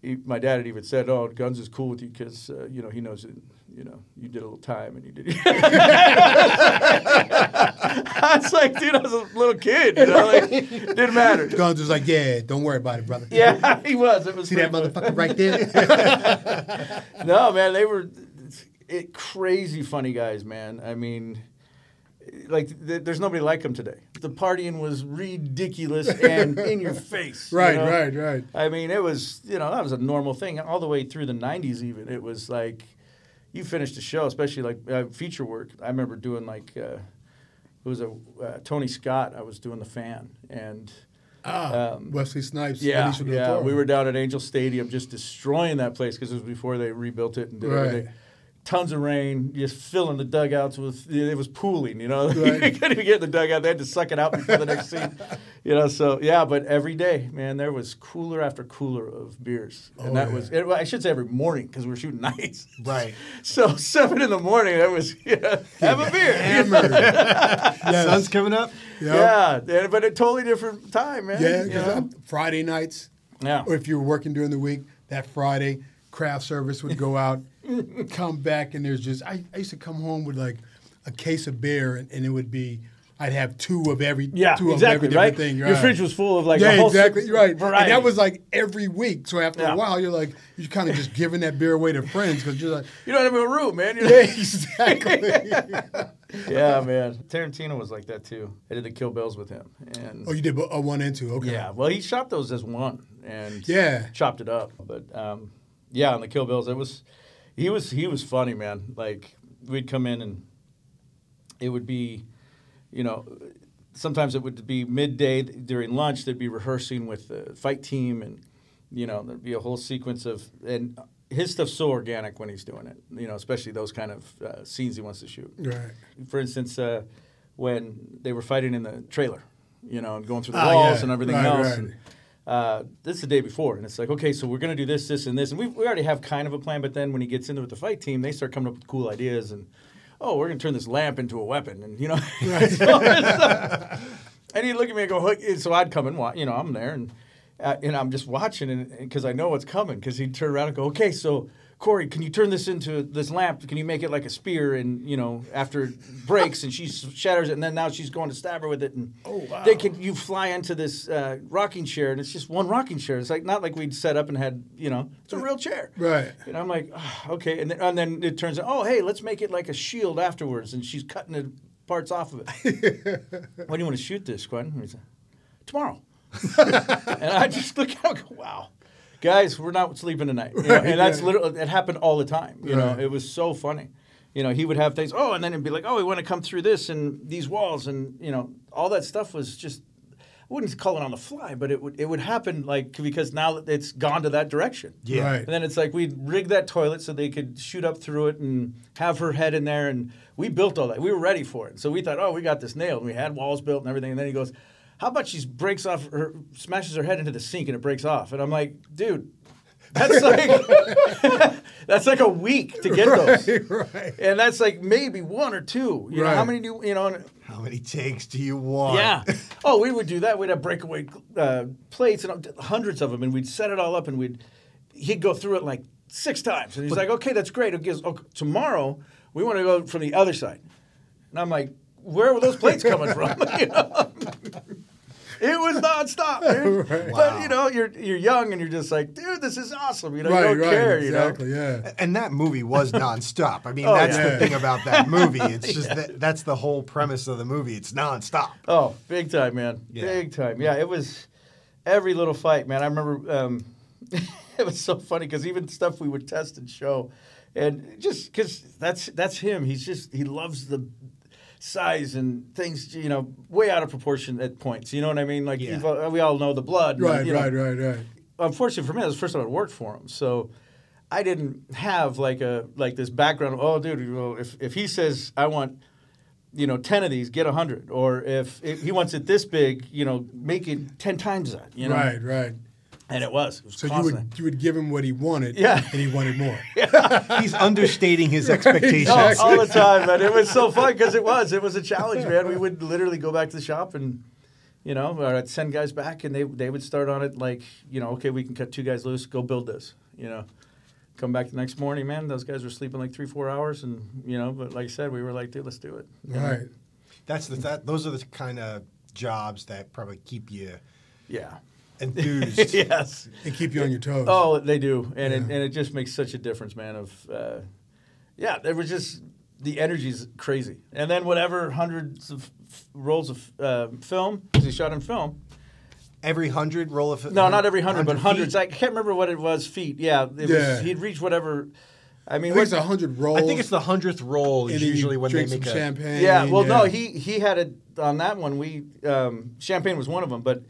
C: he, my dad had even said, oh, Guns is cool with you because, uh, you know, he knows that, you know, you did a little time and you did. I was like, dude, I was a little kid, you know, like, didn't matter.
A: Guns was like, yeah, don't worry about it, brother.
C: Yeah, he was. It was
A: See that
C: funny.
A: motherfucker right there?
C: no, man, they were it, crazy funny guys, man. I mean, like th- there's nobody like him today. The partying was ridiculous and in your face. you
A: right,
C: know?
A: right, right.
C: I mean, it was you know that was a normal thing all the way through the '90s. Even it was like you finished a show, especially like uh, feature work. I remember doing like uh, it was a uh, Tony Scott. I was doing the fan and.
A: Ah,
C: Um,
A: Wesley Snipes.
C: Yeah, yeah. We were down at Angel Stadium just destroying that place because it was before they rebuilt it and did
A: Right.
C: everything. Tons of rain, just filling the dugouts with. It was pooling, you know. you couldn't even get in the dugout. They had to suck it out before the next scene, you know. So yeah, but every day, man, there was cooler after cooler of beers, and
A: Oh,
C: that
A: yeah.
C: was. It, well, I should say every morning because we were shooting nights.
B: Right.
C: So seven in the morning, that was yeah, have a beer.
A: Hammered. yes.
B: Sun's coming up.
A: Yep.
C: Yeah, yeah, but a totally different time, man.
A: Yeah,
C: you
A: 'cause,
C: know?
A: uh, Friday nights,
C: yeah.
A: or if you were working during the week, that Friday, craft service would go out, come back, and there's just, I, I used to come home with like a case of beer, and, and it would be, I'd have two of every,
C: Yeah,
A: two
C: exactly,
A: of every
C: right?
A: different thing.
C: Your fridge was full of like
A: yeah,
C: a whole
A: exactly, right.
C: variety.
A: And that was like every week. So after
C: Yeah.
A: a while, you're like, you're kind of just giving that beer away to friends because you're like,
C: you don't have a room, man. You're
A: yeah, exactly.
C: yeah, man. Tarantino was like that too. I did the Kill Bills with him, and
A: oh, you did a one and two. Okay.
C: yeah, well, he shot those as one, and
A: Yeah.
C: chopped it up. But um, yeah, on the Kill Bills, it was he was he was funny, man. Like we'd come in and it would be, you know. Sometimes it would be midday during lunch. They'd be rehearsing with the fight team, and you know there'd be a whole sequence of and his stuff's so organic when he's doing it. You know, especially those kind of uh, scenes he wants to shoot
A: Right.
C: for instance, uh, when they were fighting in the trailer, you know, and going through the
A: Ah,
C: walls
A: yeah.
C: and everything
A: Right,
C: else.
A: right.
C: And, uh, this is the day before, and it's like, okay, so we're going to do this, this, and this. And we, we already have kind of a plan, but then when he gets into it with the fight team, they start coming up with cool ideas. And, oh, we're going to turn this lamp into a weapon. And, you know, so uh, and he'd look at me and go, "Hook," and so I'd come and watch, you know, I'm there, and, uh, and I'm just watching, and because I know what's coming, because he'd turn around and go, okay, so Corey, can you turn this into this lamp? Can you make it like a spear? And you know, after it breaks and she shatters it, and then now she's going to stab her with it. And
A: Oh, wow.
C: they can you fly into this uh, rocking chair, and it's just one rocking chair. It's like not like we'd set up and had you know, it's a real chair.
A: Right.
C: And I'm like, "Ah, okay, and then, and then it turns out, oh hey, let's make it like a shield afterwards, and she's cutting the parts off of it. when do you want to shoot this, Quentin? And he said, Tomorrow. and I just look at out and go, wow. Guys, we're not sleeping tonight. You know,
A: Right,
C: and that's
A: yeah.
C: literally, it happened all the time. You know, it was so funny. You know, he would have things, oh, and then it'd be like, oh, we want to come through this and these walls and, you know, all that stuff was just. I wouldn't call it on the fly, but it would it would happen like because now that it's gone to that direction.
B: Yeah.
A: Right.
C: And then it's like we'd rig that toilet so they could shoot up through it and have her head in there. And we built all that. We were ready for it. So we thought, oh, we got this nailed. We had walls built and everything. And then he goes, how about she breaks off her, smashes her head into the sink and it breaks off? And I'm like, dude, that's like that's like a week to get those.
A: right.
C: And that's like maybe one or two. You know, how many do you know?
B: How many takes do you want?
C: yeah. Oh, we would do that. We'd have breakaway uh, plates and hundreds of them, and we'd set it all up, and we'd he'd go through it like six times, and he's like, "Okay, that's great. It gives okay, tomorrow we want to go from the other side," and I'm like, "Where were those plates coming from?" You know? It was nonstop, dude. But you know, you're you're young and you're just like, dude, this is awesome. You know, you don't
A: right,
C: care.
A: exactly,
C: You know,
A: yeah.
B: And that movie was nonstop. I mean,
C: Oh,
B: that's
A: yeah.
B: the thing about that movie. It's just that that's the whole premise of the movie. It's nonstop.
C: Oh, big time, man.
B: Yeah.
C: Big time. Yeah, it was every little fight, man. I remember um, it was so funny because even stuff we would test and show, and just because that's that's him. He's just he loves the size and things, you know, way out of proportion at points. You know what I mean? Like
B: Yeah.
C: we all know the blood.
A: Right,
C: know.
A: right, right, right.
C: Unfortunately for me, that was the first time I worked for him, so. I didn't have like a like this background. Of, oh, dude, well, if if he says I want you know, 10 of these, get 100. Or if, if he wants it this big, you know, make it 10 times that, you know?
A: Right, right.
C: And it was. It was
A: So you would you would give him what he wanted,
C: Yeah.
A: and he wanted more.
B: He's understating his expectations.
C: all, all the time, man. It was so fun because it was. It was a challenge, man. We would literally go back to the shop and, you know, or I'd send guys back and they, they would start on it like, you know, okay, we can cut two guys loose, go build this, you know. Come back the next morning, man. Those guys were sleeping like three, four hours, and you know. But like I said, we were like, dude, let's do it. you know?
A: Right.
B: That's the that. Those are the kind of jobs that probably keep you
C: Yeah.
B: Enthused.
C: yes.
A: And keep you on your toes.
C: Oh, they do, and it, and it just makes such a difference, man. Of uh, yeah, it was just the energy's crazy, and then whatever hundreds of rolls of uh, film 'cause he shot in film.
B: Every hundred roll of film.
C: No, not every hundred, but
B: feet?
C: hundreds. I can't remember what it was. Feet. Yeah, it
A: Yeah.
C: Was, he'd reach whatever. I mean,
A: I think it's a hundred rolls.
B: I think it's the hundredth roll is usually when they make
A: some
B: a
A: champagne.
C: Yeah, well, no, he he had it on that one. We um, champagne was one of them, but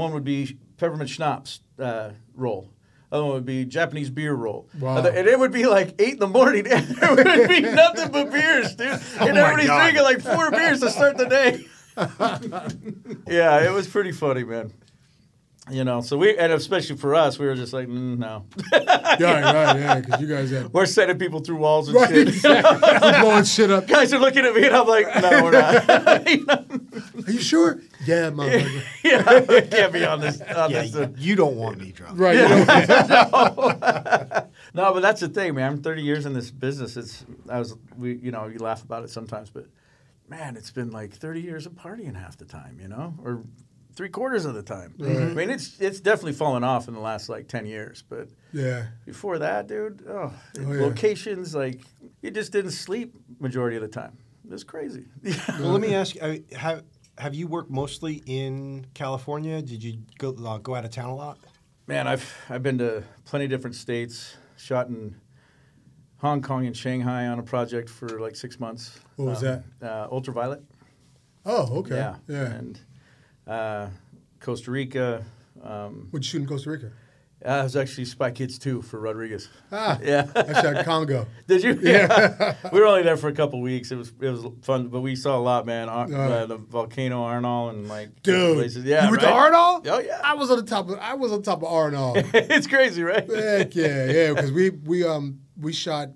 C: one would be peppermint schnapps uh, roll. Other one would be Japanese beer roll.
A: Wow.
C: Other- and it would be like eight in the morning, and there would be nothing but beers, dude. and
B: my
C: everybody's
B: God.
C: drinking like four beers to start the day. yeah, it was pretty funny, man. You know, so we and especially for us, we were just like, mm, no,
A: Yeah, right, right, yeah, because you guys had
C: we're sending people through walls and
A: right,
C: shit.
A: exactly. blowing shit up.
C: Guys are looking at me, and I'm like, no, we're not. You know?
A: Are you sure? Yeah, motherfucker.
C: yeah, I can't be on this. On
B: Yeah,
C: this uh,
B: you don't want me drunk.
A: Right. you know,
C: no, but that's the thing, man. I'm 30 years in this business. It's I was we you know you laugh about it sometimes, but man, it's been like 30 years of partying half the time, you know, or three quarters of the time. I mean, it's it's definitely fallen off in the last like 10 years, but
A: yeah.
C: before that, dude, oh,
A: Oh, yeah.
C: locations like you just didn't sleep majority of the time. It was crazy.
B: Well, let me ask you: have have you worked mostly in California? Did you go uh, go out of town a lot?
C: Man, I've I've been to plenty of different states. Shot in Hong Kong and Shanghai on a project for like six months.
A: What was
C: Um, Uh, ultraviolet.
A: Oh, okay.
C: Yeah.
A: Yeah.
C: And Costa Rica. Um,
A: What'd you shoot in Costa Rica?
C: I was actually Spy Kids 2 for Rodriguez.
A: Ah,
C: Yeah.
A: I shot Congo.
C: Did you? Yeah. we were only there for a couple weeks. It was it was fun, but we saw a lot, man. Ar-
A: Uh.
C: uh, the volcano Arenal and like
A: Dude,
C: places. Yeah,
A: you went
C: right?
A: to Arenal?
C: Oh yeah.
A: I was on the top of I was on top of Arenal.
C: it's crazy, right?
A: Heck yeah, yeah. Because we we um we shot.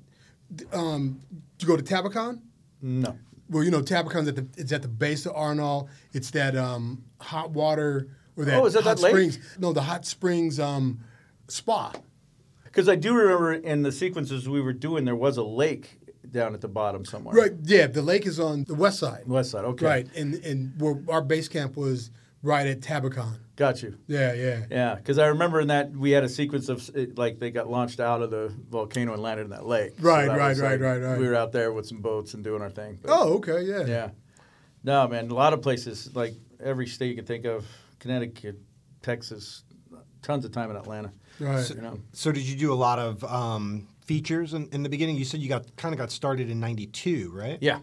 A: Um, did you go to Tabacon?
C: No.
A: Well, you know, Tabacon's at the it's at the base of Arenal. It's that um hot water or that
C: Oh, is that
A: hot
C: that lake?
A: springs. No, the hot springs um spa.
C: Because I do remember in the sequences we were doing, there was a lake down at the bottom somewhere.
A: Right. Yeah, the lake is on the west side.
C: West side. Okay.
A: Right, and and where our base camp was right at Tabacon.
C: Got you.
A: Yeah, yeah.
C: Yeah, because I remember in that we had a sequence of it, like they got launched out of the volcano and landed in that lake.
A: Right,
C: that
A: right,
C: was,
A: right,
C: like,
A: right, right.
C: We were out there with some boats and doing our thing. but-
A: Oh, okay, yeah.
C: yeah. No, man, a lot of places like every state you can think of, Connecticut, Texas, tons of time in Atlanta.
A: Right.
C: You know.
B: So, did you do a lot of um, features in, in the beginning? You said you got kind of got started in '92, right?
C: Yeah.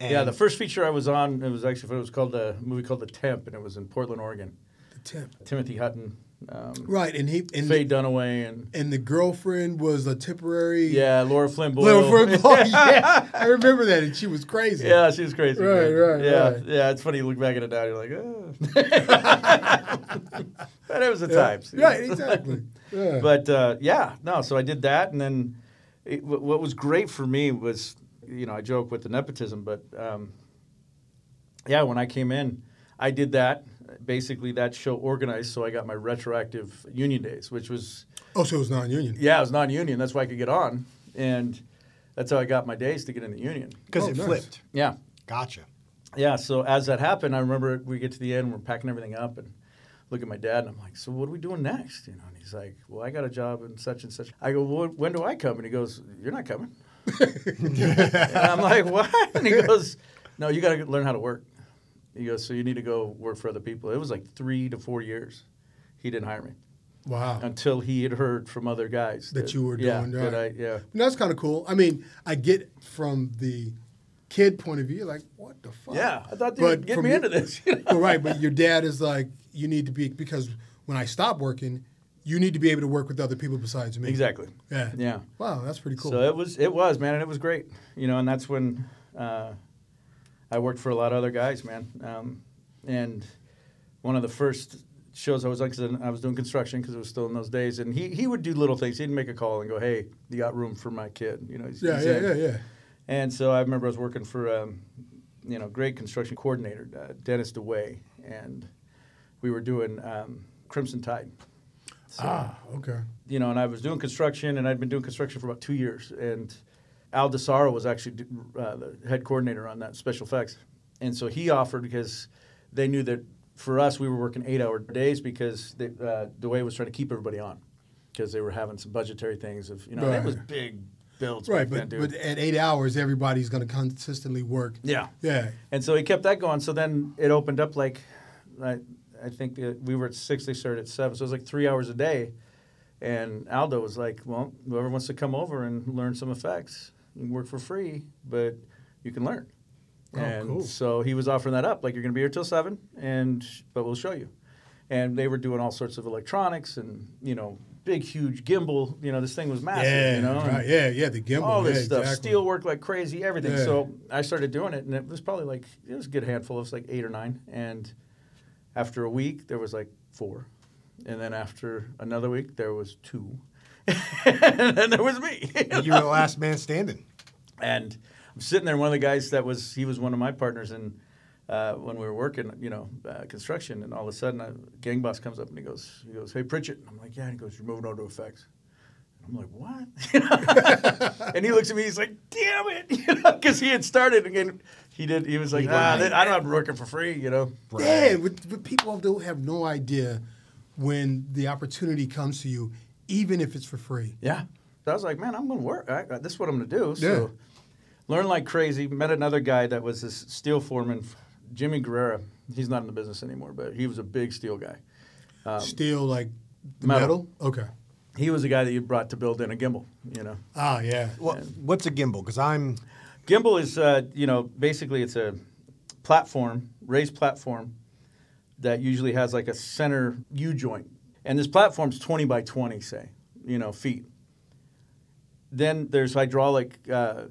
C: yeah, the first feature I was on, it was actually it was called a movie called The Temp, and it was in Portland, Oregon.
A: Temp.
C: Timothy Hutton, um,
A: Right, and he and
C: Faye Dunaway, and
A: and the girlfriend was a temporary.
C: yeah, Lara Flynn Boyle.
A: Little friend boy. yeah, I remember that, and she was crazy.
C: Yeah, she was crazy.
A: Right,
C: man.
A: right,
C: yeah,
A: right.
C: yeah. It's funny you look back at it now, you're like, oh. but it was the
A: Yeah.
C: times.
A: Right, exactly. Yeah.
C: But uh, yeah, no. So I did that, and then it, what was great for me was, you know, I joke with the nepotism, but um, yeah, when I came in, I did that. Basically, that show organized, so I got my retroactive union days, which was
A: oh, so it was non-union.
C: yeah, it was non-union. That's why I could get on, and that's how I got my days to get in the union.
B: Because
A: Oh,
B: it
A: nice.
B: flipped.
C: Yeah,
B: Gotcha.
C: yeah. So as that happened, I remember we get to the end, we're packing everything up, and look at my dad, and I'm like, "So what are we doing next?" You know, and he's like, "Well, I got a job in such and such." I go, well, "When do I come?" And he goes, "You're not coming." and I'm like, "What?" And he goes, "No, you got to learn how to work." He goes, "So you need to go work for other people." It was like three to four years. He didn't hire me
A: Wow.
C: until he had heard from other guys
A: That you were
C: yeah,
A: doing,
C: that
A: right.
C: I, yeah.
A: And that's kind of cool. I mean, I get from the kid point of view, like, what the fuck?
C: Yeah, I thought they would get me
A: your-
C: into this. You know?
A: Right, but your dad is like, you need to be because when I stop working, you need to be able to work with other people besides me.
C: Exactly.
A: Yeah.
C: Yeah.
A: Wow, that's pretty cool.
C: So it was, it was, man, and it was great. You know, and that's when uh, I worked for a lot of other guys, man. Um, and one of the first shows I was on, because I was doing construction because it was still in those days, and he he would do little things. He'd make a call and go, "Hey, you got room for my kid?" You know. He's,
A: yeah,
C: he's
A: yeah,
C: in.
A: yeah, yeah.
C: And so I remember I was working for, um, you know, great construction coordinator, uh, Dennis DeWay, and we were doing um, Crimson Tide. So,
A: Ah, okay.
C: you know, and I was doing construction, and I'd been doing construction for about two years. And Al DiSarro was actually uh, the head coordinator on that special effects, and so he offered because they knew that for us we were working eight-hour days because they, uh, DeWay was trying to keep everybody on because they were having some budgetary things of you know
A: Right.
C: it was big builds
A: Right, but,
C: then,
A: but at eight hours, everybody's going to consistently work.
C: yeah,
A: Yeah.
C: and so he kept that going. So then it opened up like, I, I think we were at six, they started at seven. So it was like three hours a day. And Aldo was like, well, whoever wants to come over and learn some effects, you work for free, but you can learn.
A: Oh,
C: and
A: cool.
C: so he was offering that up, like you're going to be here till seven, and but we'll show you. And they were doing all sorts of electronics and you know big huge gimbal. You know this thing was massive.
A: yeah,
C: you know,
A: right. Yeah, yeah, the gimbal.
C: all this
A: yeah,
C: stuff,
A: exactly.
C: steel work like crazy, everything.
A: Yeah.
C: So I started doing it, and it was probably like it was a good handful. It was like eight or nine, and after a week, there was like four, and then after another week, there was two, and then there was me.
B: you were the last man standing.
C: and I'm sitting there. One of the guys that was he was one of my partners, and uh, when we were working, you know, uh, construction, and all of a sudden, a gang boss comes up and he goes, he goes, "Hey, Pritchett," I'm like, "Yeah," and he goes, "You're moving on to effects." I'm like, "What?" and he looks at me. He's like, "Damn it!" You know, because he had started again. He did. He was like, "Ah,
B: Right.
C: I don't have working for free," you know.
A: Yeah, but, but people don't have no idea when the opportunity comes to you, even if it's for free.
C: Yeah. So I was like, man, I'm going to work. I, this is what I'm going to do.
A: Yeah.
C: Learn like crazy. Met another guy that was this steel foreman, Jimmy Guerrera. He's not in the business anymore, but he was a big steel guy.
A: Steel like the
C: metal.
A: metal. Okay.
C: He was the guy that you brought to build in a gimbal, you know.
A: Ah, yeah.
B: Well, what's a gimbal? Because I'm
C: Gimbal is, uh, you know, basically it's a platform, raised platform that usually has like a center U joint. And this platform's 20 by 20, say, you know, feet. Then there's hydraulic uh,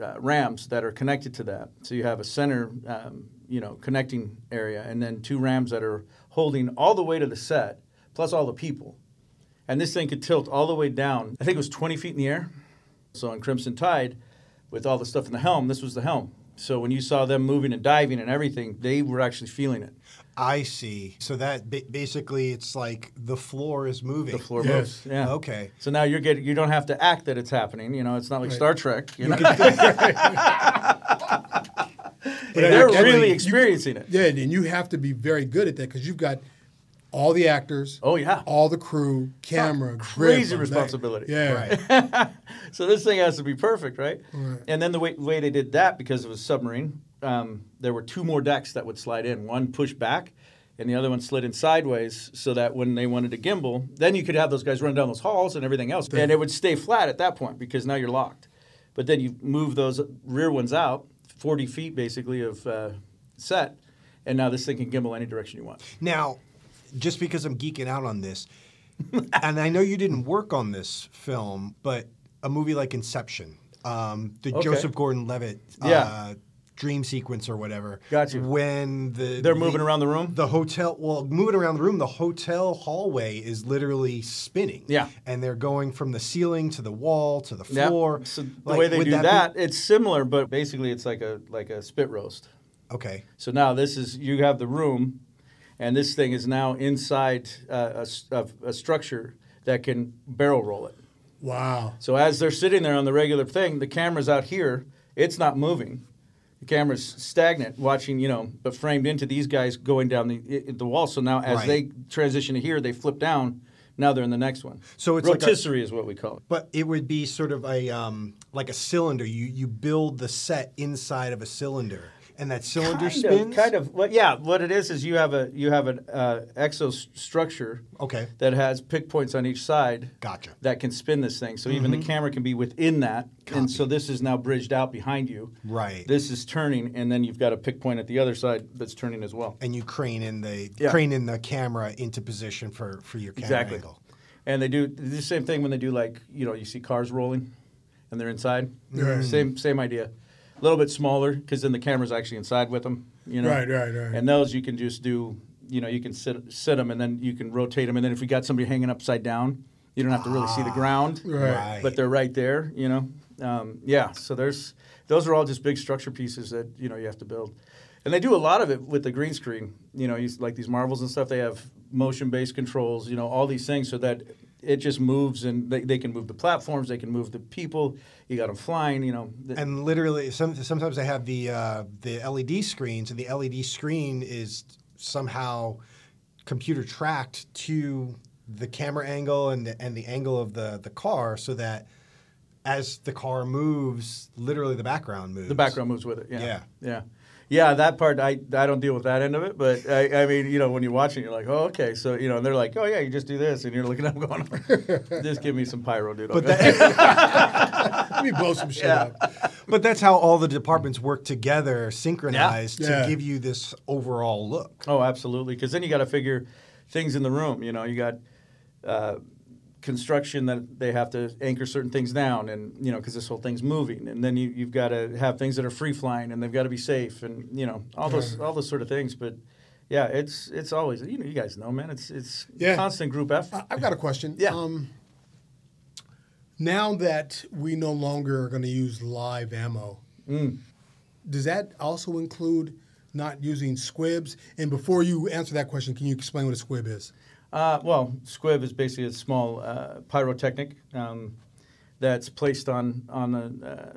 C: uh, rams that are connected to that. So you have a center, um, you know, connecting area, and then two rams that are holding all the way to the set, plus all the people. And this thing could tilt all the way down. I think it was 20 feet in the air. So on Crimson Tide, with all the stuff in the helm, this was the helm. So when you saw them moving and diving and everything, they were actually feeling it.
B: I see. So that ba- basically it's like the floor is moving.
C: The floor
A: Yes.
C: moves. Yeah.
B: Okay.
C: So now you're getting you don't have to act that it's happening. You know, it's not like
A: Right.
C: Star Trek. You know,
A: But
C: they're
A: actually,
C: really
A: you-
C: experiencing it.
A: Yeah, and you have to be very good at that because you've got all the actors,
C: Oh yeah.
A: all the crew, camera,
C: crazy
A: grip,
C: responsibility.
A: Yeah,
B: Right.
C: So this thing has to be perfect, right?
A: Right.
C: And then the way, way they did that, because it was submarine, um, there were two more decks that would slide in. One pushed back, and the other one slid in sideways, so that when they wanted to gimbal, then you could have those guys run down those halls and everything else, and it would stay flat at that point because now you're locked. But then you move those rear ones out, 40 feet basically of uh, set, and now this thing can gimbal any direction you want.
B: Now, just because I'm geeking out on this, and I know you didn't work on this film, but a movie like Inception, um, the
C: Okay.
B: Joseph Gordon-Levitt
C: Yeah.
B: uh, dream sequence or whatever.
C: Got you.
B: When the
C: They're
B: the-
C: moving around the room?
B: The hotel, well, moving around the room, the hotel hallway is literally spinning.
C: Yeah.
B: and they're going from the ceiling to the wall to the floor.
C: So the
B: Like,
C: way they do
B: be-
C: that, it's similar, but basically it's like a like a spit roast.
B: okay.
C: So now this is you have the room, and this thing is now inside uh, a, of a structure that can barrel roll it.
A: Wow.
C: So as they're sitting there on the regular thing, the camera's out here. It's not moving. The camera's stagnant, watching, you know, but framed into these guys going down the the wall. So now, as
B: Right.
C: they transition to here, they flip down. Now they're in the next one.
B: So it's like a-
C: rotisserie is what we call it.
B: But it would be sort of a um, like a cylinder. You you build the set inside of a cylinder, and that cylinder
C: kind
B: spins.
C: Of, kind of. Well, yeah. What it is is you have a you have an uh, exostructure
B: Okay.
C: that has pick points on each side.
B: Gotcha.
C: That can spin this thing. So even the camera can be within that, and so this is now bridged out behind you.
B: Right.
C: This is turning, and then you've got a pick point at the other side that's turning as well.
B: and you crane in the
C: Yeah.
B: crane in the camera into position for for your camera
C: Exactly.
B: angle.
C: And they do the same thing when they do like you know you see cars rolling, and they're inside.
A: Right.
C: Same same idea. A little bit smaller because then the camera's actually inside with them. You know.
A: Right, right, right.
C: And those you can just do. You know, you can sit sit them, and then you can rotate them, and then if you got somebody hanging upside down, you don't have to really see the ground.
A: Right.
C: But they're right there. You know. Um, yeah. So there's those are all just big structure pieces that you know you have to build. And they do a lot of it with the green screen. You know, you, like these marvels and stuff. They have motion-based controls. You know, all these things so that it just moves, and they, they can move the platforms. They can move the people. You got them flying. You know, th-
B: And literally, some, sometimes they have the uh, the LED screens, and the LED screen is somehow computer tracked to the camera angle and the, and the angle of the the car, so that as the car moves, literally the background moves.
C: the background moves with it. Yeah.
B: Yeah.
C: Yeah. Yeah, that part I, I don't deal with that end of it, but I, I mean, you know, when you're watching, you're like, oh, okay, so you know, and they're like, oh yeah, you just do this, and you're looking at them going, just give me some pyro, dude.
B: But
C: okay?
A: Let me blow some shit
C: Yeah.
A: up.
B: But that's how all the departments work together, synchronized
A: Yeah.
B: to give you this overall look.
C: Oh, absolutely. Because then you got to figure things in the room. You know, you got uh, construction that they have to anchor certain things down, and you know, because this whole thing's moving, and then you, you've got to have things that are free flying, and they've got to be safe, and you know, all those all those sort of things. But yeah, it's it's always you know you guys know, man, it's it's
A: Yeah.
C: constant group effort.
A: I've got a question.
C: Yeah.
A: Um, now that we no longer are going to use live ammo,
C: Mm.
A: does that also include not using squibs? And before you answer that question, can you explain what a squib is?
C: Uh, well, squib is basically a small uh, pyrotechnic um, that's placed on on a uh,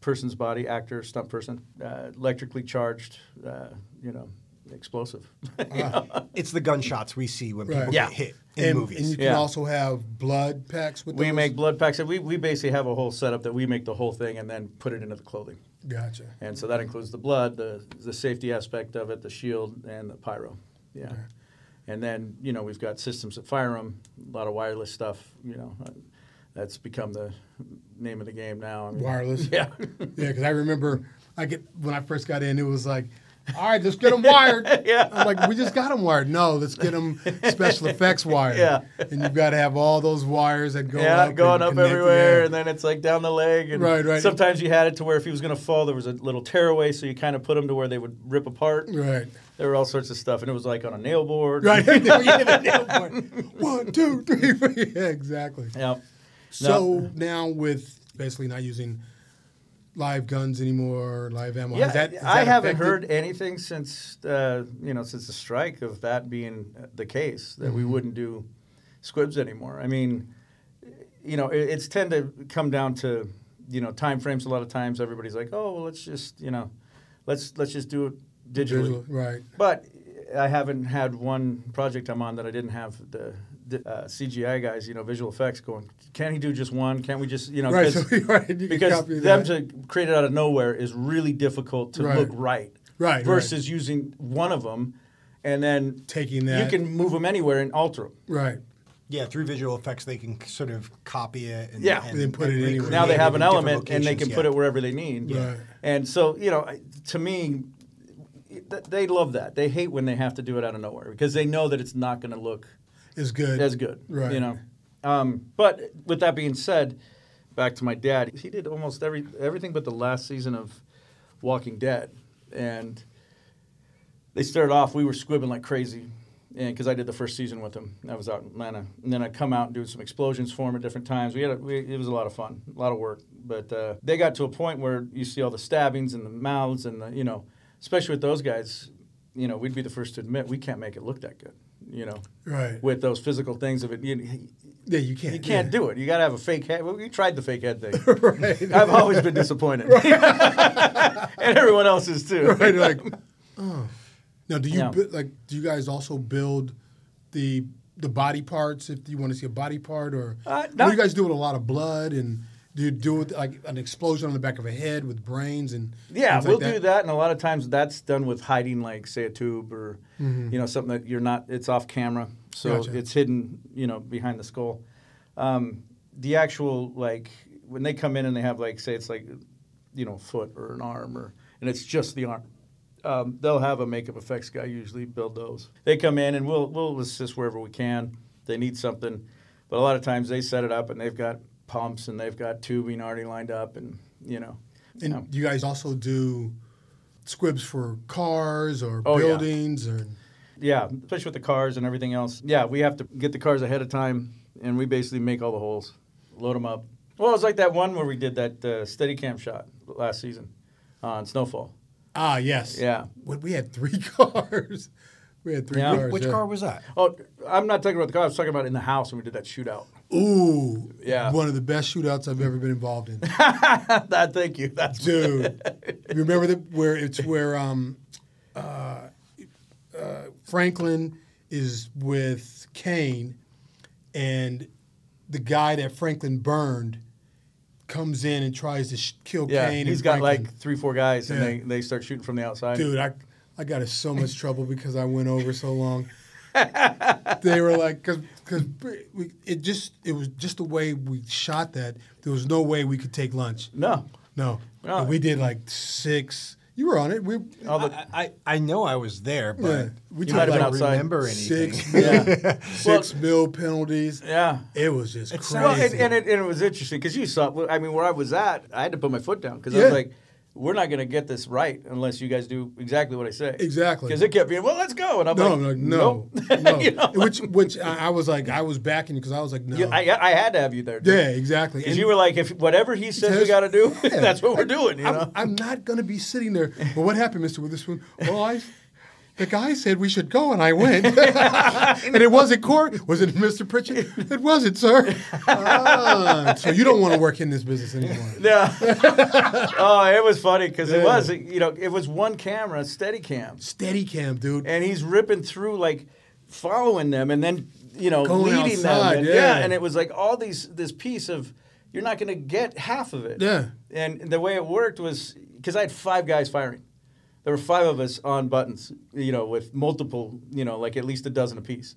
C: person's body, actor, stunt person, uh, electrically charged, uh, you know, explosive. You know?
B: It's the gunshots we see when people
A: Right.
C: Yeah.
B: get hit in
A: and,
B: movies.
A: and you can
C: Yeah.
A: also have blood packs with
C: We
A: those?
C: make blood packs, and we, we basically have a whole setup that we make the whole thing and then put it into the clothing.
A: Gotcha.
C: And so that includes the blood, the the safety aspect of it, the shield, and the pyro. Yeah. And then you know we've got systems that fire them, a lot of wireless stuff. You know, uh, that's become the name of the game now. I mean,
A: Wireless?
C: Yeah.
A: Yeah, because I remember I get when I first got in, it was like, all right, let's get them wired.
C: Yeah.
A: I'm like, we just got them wired. No, let's get them special effects wired.
C: Yeah.
A: And you've got to have all those wires that go
C: yeah,
A: up.
C: going up
A: connect-
C: everywhere,
A: yeah.
C: and then it's like down the leg. And
A: Right, right.
C: Sometimes you had it to where if he was going to fall, there was a little tearaway, so you kind of put them to where they would rip apart.
A: Right.
C: There were all sorts of stuff, and it was like on a nail board.
A: Right. A nail point. One, two, three, four. Yeah, exactly.
C: Yeah.
A: So now with basically not using live guns anymore, live ammo.
C: Yeah,
A: that,
C: I haven't
A: affected-
C: heard anything since uh, you know since the strike of that being the case that
A: Mm-hmm.
C: we wouldn't do squibs anymore. I mean, you know, it, it's tend to come down to you know time frames. A lot of times, everybody's like, oh, well, let's just you know, let's let's just do it digitally.
A: Visual- Right.
C: But I haven't had one project I'm on that I didn't have the, the uh, CGI guys, you know, visual effects going. Can he do just one? Can't we just, you know,
A: Right,
C: 'cause-
A: so- right, you
C: because them
A: that.
C: to create it out of nowhere is really difficult to
A: Right.
C: look right.
A: Right, right.
C: Versus using one of them, and then
A: Taking that.
C: you can move them anywhere and alter them.
A: Right.
B: Yeah, through visual effects, they can sort of copy it. And,
C: Yeah.
B: and,
A: Then put it
B: and
A: anywhere.
C: now they have an element and they can
B: locations,
C: put it wherever they need.
A: Yeah. Right.
C: And so, you know, to me, th- they love that. They hate when they have to do it out of nowhere because they know that it's not going to look
A: as good.
C: as good.
A: Right.
C: You know. Um, but with that being said, back to my dad, he did almost every everything but the last season of Walking Dead, and they started off. We were squibbing like crazy, and because I did the first season with him, I was out in Atlanta, and then I come out and do some explosions for him at different times. We had a, we, it was a lot of fun, a lot of work, but uh, they got to a point where you see all the stabbings and the mouths and the you know, especially with those guys, you know, we'd be the first to admit we can't make it look that good, you know
A: Right.
C: with those physical things of it. You,
A: yeah, you can't.
C: you can't do it. You got to have a fake head. Well, we tried the fake head thing.
A: right.
C: I've always been disappointed, and everyone else is too.
A: right. Like, oh. Now, do you
C: Yeah.
A: like? Do you guys also build the the body parts if you want to see a body part, or
C: Uh, not-
A: you guys do it with a lot of blood and. Do you do it like an explosion on the back of a head with brains and
C: Yeah, we'll
A: like
C: do that, and a lot of times that's done with hiding, like say a tube or you know something that you're not. It's off camera, so
A: Mm-hmm. Gotcha.
C: it's hidden, you know, behind the skull. Um, the actual like when they come in and they have like say it's like you know a foot or an arm or and it's just the arm. Um, they'll have a makeup effects guy usually build those. They come in and we'll we'll assist wherever we can. They need something, but a lot of times they set it up and they've got pumps and they've got tubing already lined up and you know.
A: And
C: yeah.
A: you guys also do squibs for cars or
C: Oh, yeah.
A: buildings or
C: Yeah, especially with the cars and everything else. Yeah, we have to get the cars ahead of time, and we basically make all the holes, load them up. Well, it's like that one where we did that uh, steady cam shot last season on Snowfall.
A: ah yes
C: Yeah.
A: We had three cars. We had three
C: Yeah.
A: cars.
B: Which
A: yeah.
B: car was that?
C: Oh, I'm not talking about the car. I was talking about in the house when we did that shootout.
A: Ooh,
C: Yeah.
A: one of the best shootouts I've ever been involved in.
C: that, thank you. That's
A: dude. you remember the, where it's where um, uh, uh, Franklin is with Kane, and the guy that Franklin burned comes in and tries to sh- kill
C: yeah.
A: Kane.
C: He's
A: and
C: got
A: Franklin.
C: like three, four guys, and they, they start shooting from the outside.
A: dude, I I got in so much trouble because I went over so long. they were like, because because it just it was just the way we shot that. There was no way we could take lunch.
C: No.
A: No,
C: No.
A: We did like six. You were on it. We oh,
C: All the,
B: I, I I know I was there, but
A: yeah, we
C: You
A: took
C: might have been
A: like
C: outside.
B: remember anything.
A: six
C: Yeah.
A: mil, six mil penalties.
C: yeah.
A: It was just
B: It
A: crazy.
B: sounds-
C: Well, and, and, it, and it was interesting because you saw. I mean, where I was at, I had to put my foot down because I was like, "We're not going to get this right unless you guys do exactly what I say."
A: Exactly.
C: Because it kept being, "Well, let's go," and I'm
A: no,
C: like,
A: I'm like, no,
C: nope.
A: no.
C: You know?
A: Which, which I, I was like, I was backing you because I was like, no.
C: You- I, I had to have you there. dude.
A: yeah, exactly.
C: Because
A: And
C: you were like, if whatever he says we got to do,
A: Yeah.
C: that's what we're doing. You
A: I'm,
C: know.
A: I'm not going to be sitting there. Well, what happened, Mr. Witherspoon? Well, I, the guy said we should go, and I went. and it wasn't Court. Was it Mr. Pritchett? It wasn't, sir. Ah, so you don't want to work in this business anymore.
C: Yeah. oh, it was funny because it was, you know, it was one camera, steady cam,
A: Steady cam, dude.
C: and he's ripping through like following them and then you know
A: Going
C: leading
A: outside,
C: them. And,
A: yeah.
C: and it was like all these this piece of you're not going to get half of it.
A: Yeah.
C: And the way it worked was because I had five guys firing. There were five of us on buttons, you know, with multiple, you know, like at least a dozen apiece.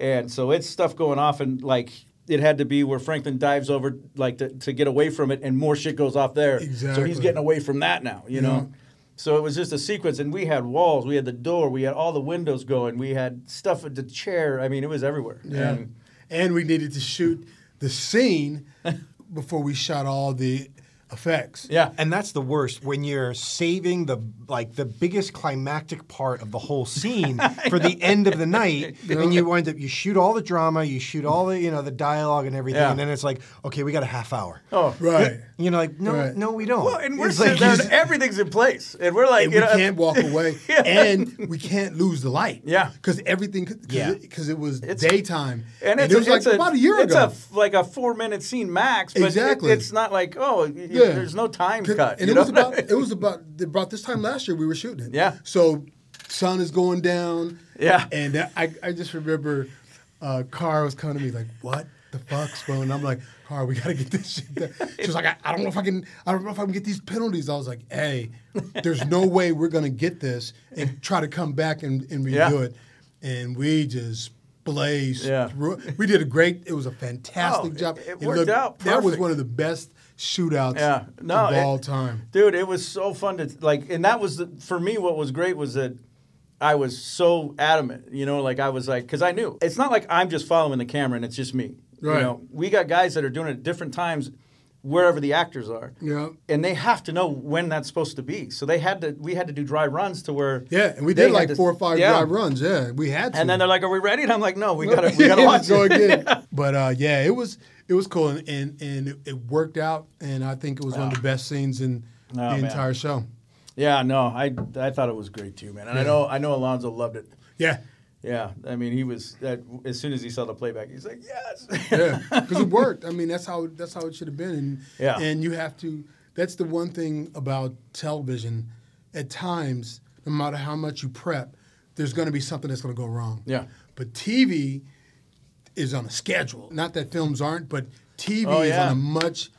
C: And so it's stuff going off, and like it had to be where Franklin dives over, like to, to get away from it, and more shit goes off there.
A: Exactly.
C: So he's getting away from that now, you know. So it was just a sequence, and we had walls, we had the door, we had all the windows going, we had stuff at the chair. I mean, it was everywhere.
A: Yeah.
C: And
A: And we needed to shoot the scene before we shot all the effects.
C: yeah.
B: And that's the worst when you're saving the like the biggest climactic part of the whole scene for the end of the night, and you wind up you shoot all the drama, you shoot all the you know the dialogue and everything,
C: Yeah.
B: and then it's like okay, we got a half hour.
C: Oh.
A: Right.
B: You know, like no,
A: Right.
B: no, we don't.
C: Well, and we're sitting
B: like
C: there, and everything's in place, and we're like,
A: and
C: you
A: we
C: know,
A: can't walk away,
C: Yeah.
A: and we can't lose the light.
C: Yeah.
A: because everything, cause
B: Yeah.
A: it, 'cause it was
C: It's-
A: daytime,
C: And it's,
A: it was
C: a,
A: like
C: a,
A: about a year
C: it's
A: ago.
C: a f- like a four minute scene max, but it-
A: Exactly.
C: it's not like oh, y- y-
A: Yeah.
C: there's no time cut.
A: and it was about it was about about this time last year we were shooting it.
C: Yeah.
A: So sun is going down.
C: Yeah.
A: And I I just remember, uh, Car was coming to me like, "What the fuck's going?" And I'm like, "Car, we gotta get this shit." Done. She was like, I, "I don't know if I can. I don't know if I can get these penalties." I was like, "Hey, there's no way we're gonna get this and try to come back and, and redo
C: Yeah.
A: it." And we just blazed
C: Yeah.
A: through. We did a great. It was a fantastic
C: Oh,
A: job.
C: it- it worked out
A: That was one of the best shootouts
C: Yeah. No,
A: of
C: it-
A: all time.
C: dude it was so fun to like and that was the, for me what was great was that i was so adamant you know like i was like because i knew it's not like i'm just following the camera and it's just me
A: Right.
C: you know we got guys that are doing it at different times wherever the actors are
A: Yeah.
C: and they have to know when that's supposed to be so they had to we had to do dry runs to where
A: Yeah, and we did like
C: to-
A: four or five
C: yeah.
A: dry runs. Yeah, we had to.
C: and then they're like are we ready and i'm like no we gotta we gotta watch
A: go
C: it
A: again. But uh, yeah, it was it was cool, and and, and it, it worked out, and I think it was one of the best scenes in
C: Oh,
A: the
C: man.
A: entire show.
C: yeah no i i thought it was great too man and i know i know alonzo loved it
A: Yeah,
C: Yeah, I mean, he was that as soon as he saw the playback, he's like, "Yes."
A: yeah, because it worked. I mean, that's how that's how it should have been, and
C: Yeah.
A: and you have to. That's the one thing about television. At times, no matter how much you prep, there's going to be something that's going to go wrong.
C: Yeah.
A: But TV is on a schedule. Not that films aren't, but TV
C: Oh,
A: is on a much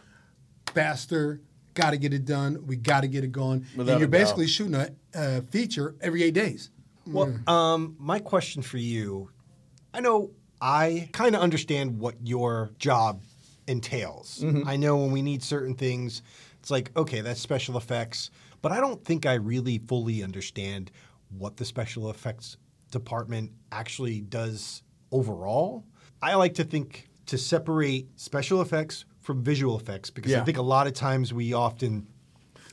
A: faster. Got to get it done. We got to get it going.
C: Without
A: and you're
C: doubt.
A: basically shooting a, a feature every eight days.
B: Well, um, my question for you, I know I kind of understand what your job entails. I know when we need certain things, it's like, okay, that's special effects, but I don't think I really fully understand what the special effects department actually does overall. I like to think to separate special effects from visual effects because I think a lot of times we often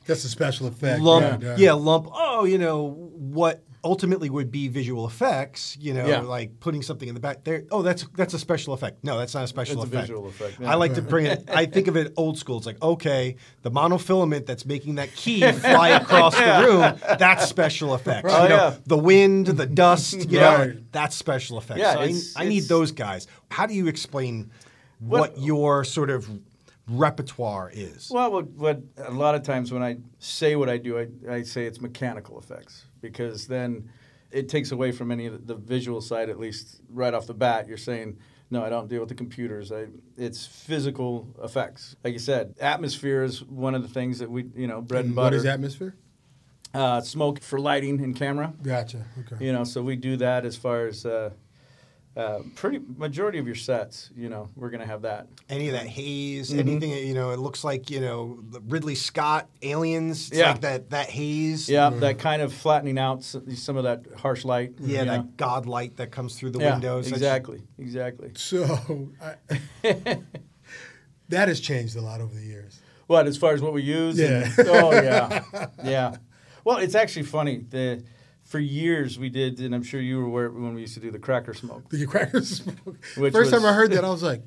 A: That's a special effect.
B: lump,
A: yeah.
B: yeah, lump. Oh, you know what ultimately would be visual effects. You know,
C: Yeah.
B: like putting something in the back there. Oh, that's that's a special effect. No, that's not a special
C: It's a
B: effect.
C: visual effect, yeah.
B: I like to bring it. I think of it old school. It's like okay, the monofilament that's making that key fly across the room. That's special effects.
C: Oh,
B: you know,
C: yeah.
B: the wind, the dust. You know, that's special effects.
C: Yeah,
B: So I, I need those guys. How do you explain what
C: Well-
B: your sort of repertoire is?
C: Well, what, what a lot of times when I say what I do, I, I say it's mechanical effects because then it takes away from any of the, the visual side. At least right off the bat, you're saying. No, I don't deal with the computers. I, it's physical effects. Like you said, atmosphere is one of the things that we, you know, bread and,
A: And
C: butter.
A: what is atmosphere?
C: Uh, smoke for lighting and camera.
A: Gotcha. Okay.
C: You know, so we do that as far as uh, uh, pretty majority of your sets. You know, we're gonna have that.
B: any of that haze,
C: Mm-hmm.
B: anything you know, it looks like you know the Ridley Scott aliens. It's
C: Yeah.
B: like that that haze.
C: Yeah, that kind of flattening out some of that harsh light.
B: yeah,
C: you know?
B: that god light that comes through the
C: yeah,
B: windows. That's-
C: Exactly, exactly.
A: So I, that has changed a lot over the years.
C: What as far as what we use? and-
A: Yeah.
C: oh yeah, yeah. Well, it's actually funny. The for years we did, and I'm sure you were aware when we used to do the cracker smoke.
A: The cracker smoke.
C: Which
A: First time I heard that, I was like,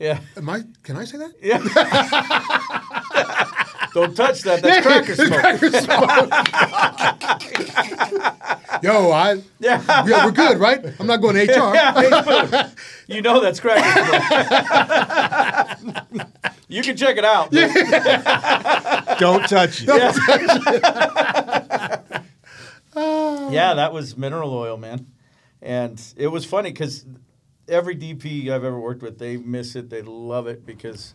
C: Yeah,
A: "Am I? Can I say that?"
C: yeah. Don't touch that. That's cracker smoke.
A: Yo, I
C: Yeah.
A: yeah, we're good, right? I'm not going to HR.
C: Yeah, you know that's cracker smoke. you can check it out. but-
B: Don't touch it.
C: Yeah, that was mineral oil, man. And it was funny because every DP I've ever worked with, they miss it, they love it because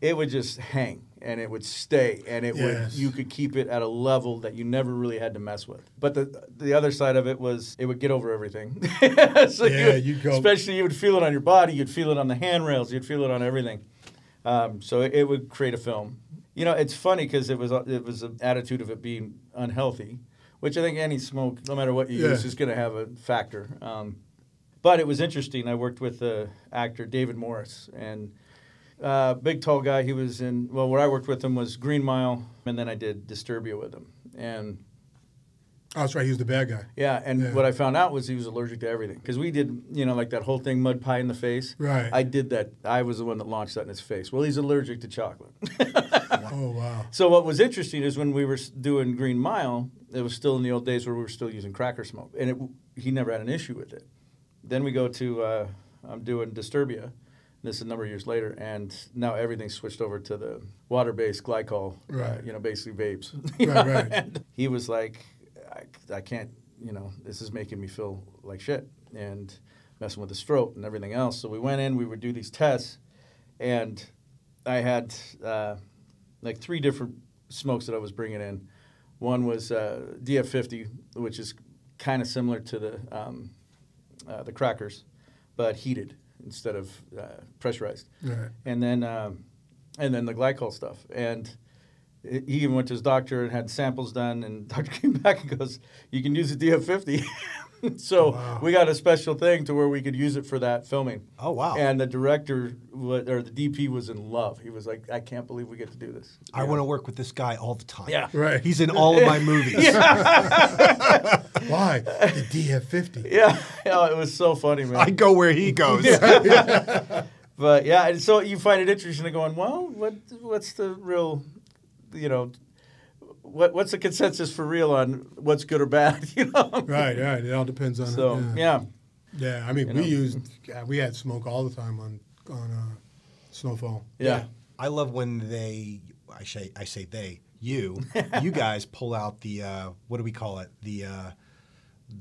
C: it would just hang and it would stay and it would you could keep it at a level that you never really had to mess with. But the the other side of it was it would get over everything. so
A: Yeah,
C: would-
A: you go-
C: Especially you would feel it on your body, you'd feel it on the handrails, you'd feel it on everything. Um, so it, it would create a film. You know, it's funny because it was it was an attitude of it being unhealthy, which I think any smoke, no matter what you
A: Yeah.
C: use, is going to have a factor. Um, but it was interesting. I worked with the actor David Morse and uh, big tall guy. He was in well, where I worked with him was Green Mile, and then I did Disturbia with him. And
A: Oh, that's right. He was the bad guy.
C: yeah, and
A: Yeah.
C: what I found out was he was allergic to everything because we did, you know, like that whole thing, mud pie in the face.
A: Right.
C: I did that. I was the one that launched that in his face. Well, he's allergic to chocolate.
A: Oh wow.
C: So what was interesting is when we were doing Green Mile, it was still in the old days where we were still using cracker smoke, and it, he never had an issue with it. Then we go to uh, I'm doing Disturbia. This is a number of years later, and now everything's switched over to the water-based glycol. Uh, you know, basically vapes.
A: Right, right.
C: And he was like, I, I can't. You know, this is making me feel like shit, and messing with his throat and everything else. So we went in. We would do these tests, and I had. Uh, like three different smokes that I was bringing in. One was uh, DF50, which is kind of similar to the um, uh, the crackers, but heated instead of uh, pressurized.
A: Right.
C: And then um, and then the glycol stuff. And he even went to his doctor and had samples done. And doctor came back and goes, "You can use a DF50." so
A: Wow.
C: we got a special thing to where we could use it for that filming.
B: Oh, wow.
C: And the director wa- or the DP was in love. He was like, "I can't believe we get to do this."
B: I
C: Yeah.
B: want to work with this guy all the time.
C: Yeah.
A: Right.
B: He's in all of my movies.
A: Why the DF50?
C: Yeah, yeah, it was so funny, man.
B: I go where he goes. yeah.
C: But yeah, and so you find it interesting, going, well, what what's the real, you know, what what's the consensus for real on what's good or bad, you know?
A: Right, right. It all depends on.
C: So
A: yeah.
C: yeah,
A: Yeah, I mean,
C: You
A: we
C: know?
A: used, yeah, we had smoke all the time on on uh, Snowfall.
C: yeah,
B: I love when they, I say, I say they, you, you guys pull out the, uh, what do we call it? The, uh,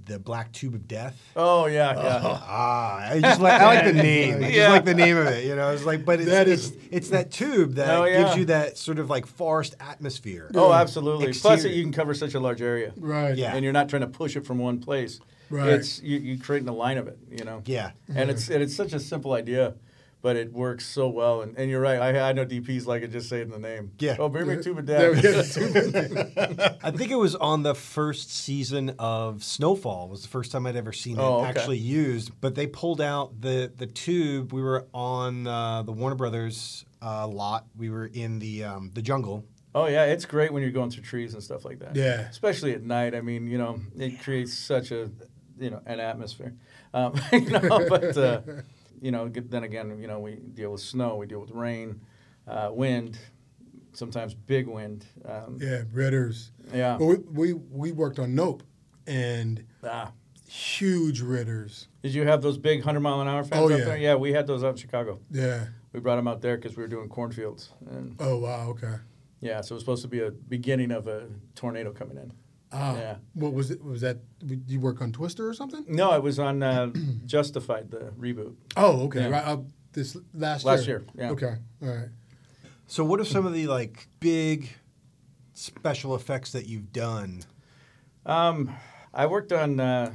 B: the black tube of death.
C: Oh yeah, yeah.
B: Ah, I just like I like the name. I just
C: Yeah.
B: like the name of it. You know, it's like, but it's
A: That
B: it's,
A: is-
B: it's that tube that
C: Oh, yeah.
B: gives you that sort of like forest atmosphere.
C: Oh, absolutely. Plus, you can cover such a large area,
A: Right.
B: Yeah.
C: and you're not trying to push it from one place.
A: Right.
C: It's you, you creating a line of it, you know.
B: Yeah.
C: And it's and it's such a simple idea, but it works so well. And, and you're right. I, I know DPs like it just saying the name.
B: Yeah.
C: Oh, bring me a tube of
A: There we go.
B: I think it was on the first season of Snowfall was the first time I'd ever seen it
C: Oh, okay.
B: actually used. But they pulled out the the tube. We were on uh, the Warner Brothers uh, lot. We were in the um, the jungle.
C: Oh yeah, it's great when you're going through trees and stuff like that.
A: Yeah.
C: especially at night. I mean, you know, it creates such a, you know, an atmosphere. Um, you know, but uh, you know, then again, you know, we deal with snow, we deal with rain, uh, wind, sometimes big wind. Um,
A: yeah, Ritters.
C: Yeah.
A: Well, we, we we worked on Nope, and
C: Ah.
A: huge Ritters.
C: Did you have those big hundred mile an hour fans
A: Oh,
C: out
A: yeah.
C: there? Yeah, we had those out in Chicago.
A: Yeah.
C: We brought them out there because we were doing cornfields, and
A: Oh wow. Okay.
C: yeah, so it was supposed to be a beginning of a tornado coming in.
A: Ah.
C: Yeah.
A: What was it? Was that? Did you work on Twister or something?
C: No, it was on uh, Justified, the reboot.
A: Oh, okay.
C: Yeah.
A: Right. Uh, this last
C: Last
A: year.
C: year, yeah.
A: Okay. All right.
B: So, what are some of the like big special effects that you've done?
C: Um, I worked on uh,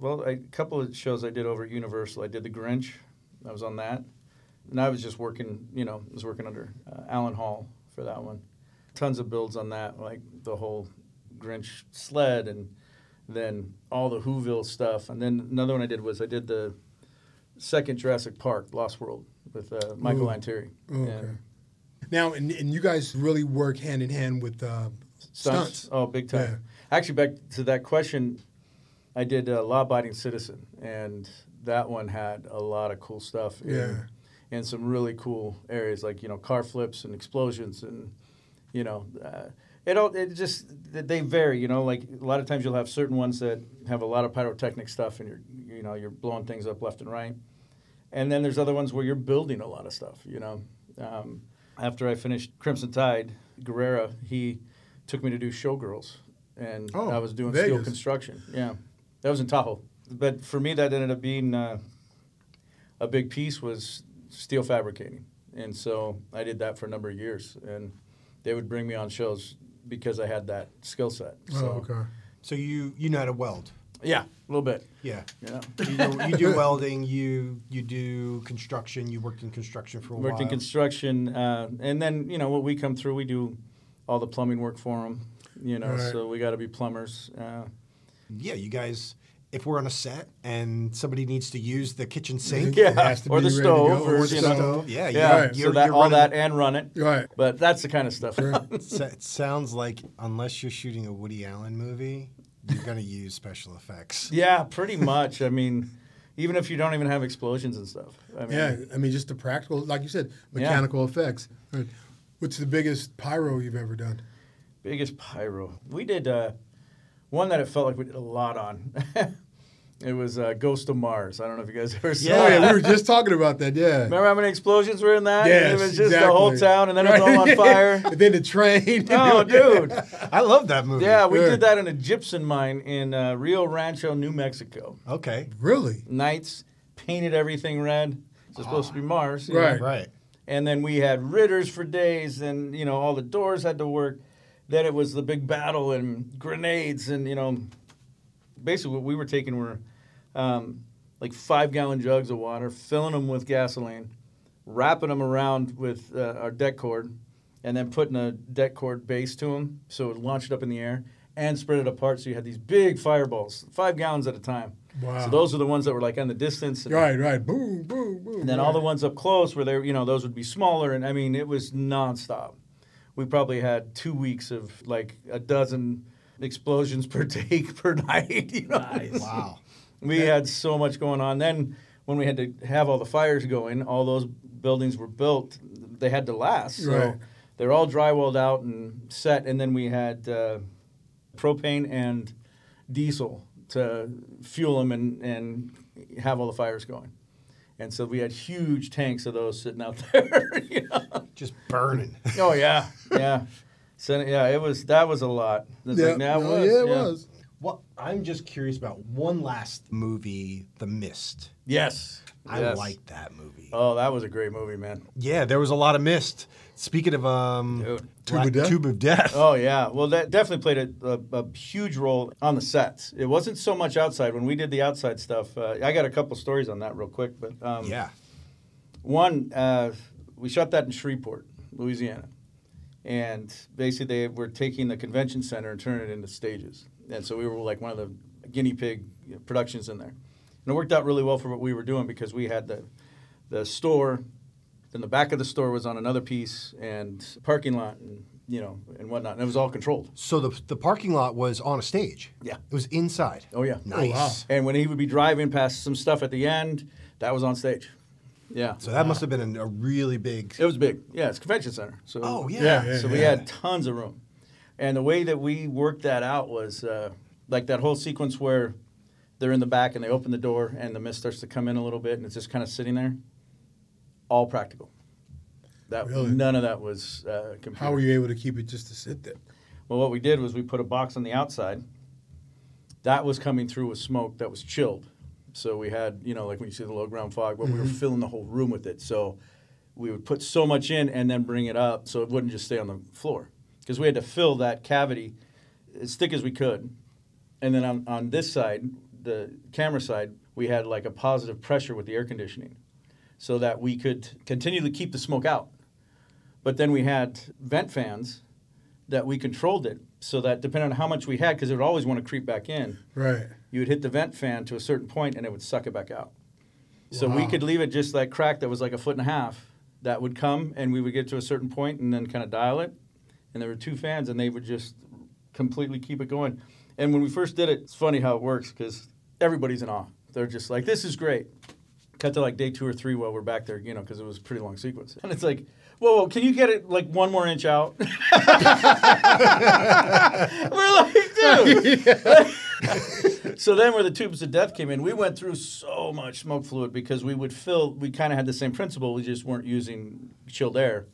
C: well a couple of shows I did over at Universal. I did The Grinch. I was on that, and I was just working. You know, I was working under uh, Alan Hall for that one. Tons of builds on that, like the whole Grinch sled, and then all the Whoville stuff. And then another one I did was I did the second Jurassic Park, Lost World, with uh, Michael
A: Ooh.
C: Lantieri.
A: Oh, okay. Now, and, and you guys really work hand in hand with uh,
C: Stunts.
A: stunts.
C: Oh, big time.
A: Yeah.
C: Actually, back to that question, I did uh, Law Abiding Citizen, and that one had a lot of cool stuff. In,
A: Yeah.
C: In some really cool areas, like you know, car flips and explosions, and you know, uh, it all it just they vary. You know, like a lot of times you'll have certain ones that have a lot of pyrotechnic stuff, and you're you know you're blowing things up left and right. And then there's other ones where you're building a lot of stuff. You know, um, after I finished Crimson Tide, Guerrera he took me to do Showgirls, and
A: Oh,
C: I was doing steel construction. Yeah, that was in Tahoe. But for me, that ended up being uh, a big piece was steel fabricating, and so I did that for a number of years, and they would bring me on shows because I had that skill set. So,
A: Oh, okay.
B: So you you know how to weld.
C: Yeah, a little bit.
B: Yeah.
C: You know.
B: You do, you do welding. You you do construction. You worked in construction for a
C: worked
B: while.
C: Worked in construction, uh, and then you know what we come through, we do all the plumbing work for them. You know,
A: Right.
C: so we got to be plumbers. Uh,
B: yeah, you guys. If we're on a set and somebody needs to use the kitchen sink,
C: yeah,
A: has to
C: or
A: be
C: the
A: ready to
C: stove,
A: go,
C: or,
A: or
C: you
A: the
C: know,
A: stove.
B: yeah,
C: yeah.
A: Right.
C: So
B: You're-
C: that
B: you're
C: all
B: running-
C: that and run it.
A: Right.
C: But that's the kind of stuff.
B: So- it sounds like unless you're shooting a Woody Allen movie, you're going to use special effects.
C: yeah, pretty much. I mean, even if you don't even have explosions and stuff. I mean,
A: Yeah, I mean, just the practical, like you said, mechanical effects. Right. What's the biggest pyro you've ever done?
C: biggest pyro. We did uh, one that it felt like we did a lot on. it was uh, Ghost of Mars. I don't know if you guys ever saw.
A: Oh
C: it.
A: yeah, we were just talking about that. Yeah.
C: Remember how many explosions were in that?
A: Yes,
C: it was just the whole town, and then it was all on fire.
A: and then the train.
C: oh, dude.
B: I love that movie.
C: Yeah, we
A: Yeah.
C: did that in a gypsum mine in uh, Rio Rancho, New Mexico.
B: Okay.
A: Really?
C: Nights, painted everything red. It's supposed to be Mars. you know.
A: Right.
B: Right.
C: And then we had ritters for days, and you know all the doors had to work. Then it was the big battle and grenades, and you know, basically what we were taking were um, like five gallon jugs of water, filling them with gasoline, wrapping them around with uh, our det cord, and then putting a det cord base to them so it would launch it up in the air and spread it apart. So you had these big fireballs, five gallons at a time.
A: Wow.
C: So those are the ones that were like on the distance.
A: Right, right. Boom, boom, boom.
C: and then all the ones up close where they, you know, those would be smaller. And I mean, it was nonstop. We probably had two weeks of like a dozen explosions per take per night. You know,
B: Wow.
C: we had so much going on. Then when we had to have all the fires going, all those buildings were built. They had to last, so
A: Right.
C: they're all drywalled out and set. And then we had uh, propane and diesel to fuel them and, and have all the fires going. And so we had huge tanks of those sitting out there. you know?
B: Just burning.
C: Oh yeah, yeah. So yeah, it was that was a lot. It's
A: yeah,
C: like, nah, it
A: no,
C: was,
A: yeah, it
C: yeah.
A: was.
B: Well, I'm just curious about one last movie, The Mist.
C: Yes,
B: I
C: yes.
B: like that movie.
C: Oh, that was a great movie, man.
B: Yeah, there was a lot of mist. Speaking of um,
C: Dude.
A: Tube of
B: Black-
A: Death?
B: Tube of Death.
C: Oh yeah, well that definitely played a, a, a huge role on the sets. It wasn't so much outside when we did the outside stuff. Uh, I got a couple stories on that real quick, but um,
B: yeah.
C: One, uh, we shot that in Shreveport, Louisiana, and basically they were taking the convention center and turning it into stages, and so we were like one of the guinea pig productions in there, and it worked out really well for what we were doing because we had the the store, then the back of the store was on another piece, and parking lot, and you know, and whatnot, and it was all controlled.
B: So the the parking lot was on a stage.
C: Yeah.
B: It was inside.
C: Oh yeah,
B: Nice.
A: wow.
C: And when he would be driving past some stuff at the end, that was on stage. Yeah.
B: So that must have been a, a really big.
C: It was big. Yeah, it's a convention center. So
B: Oh, yeah.
A: Yeah, yeah,
C: so we had tons of room, and the way that we worked that out was uh, like that whole sequence where they're in the back and they open the door and the mist starts to come in a little bit and it's just kind of sitting there. All practical. That
A: Really?
C: none of that was uh, computer.
A: How were you able to keep it just to sit there?
C: Well, what we did was we put a box on the outside. That was coming through with smoke that was chilled. So we had, you know, like when you see the low ground fog, but we were mm-hmm. filling the whole room with it. So we would put so much in and then bring it up so it wouldn't just stay on the floor. Because we had to fill that cavity as thick as we could. And then on, on this side, the camera side, we had like a positive pressure with the air conditioning so that we could continually keep the smoke out. But then we had vent fans that we controlled it so that depending on how much we had, because it would always want to creep back in,
A: Right.
C: You would hit the vent fan to a certain point and it would suck it back out. So we could leave it just like crack that was like a foot and a half that would come and we would get to a certain point and then kind of dial it. And there were two fans and they would just completely keep it going. And when we first did it, it's funny how it works because everybody's in awe. They're just like, this is great. Cut to like day two or three while we're back there, you know, because it was a pretty long sequence. And it's like, whoa, whoa, can you get it like one more inch out? we're like, dude. so then where the tubes of death came in, we went through so much smoke fluid because we would fill, we kind of had the same principle. We just weren't using chilled air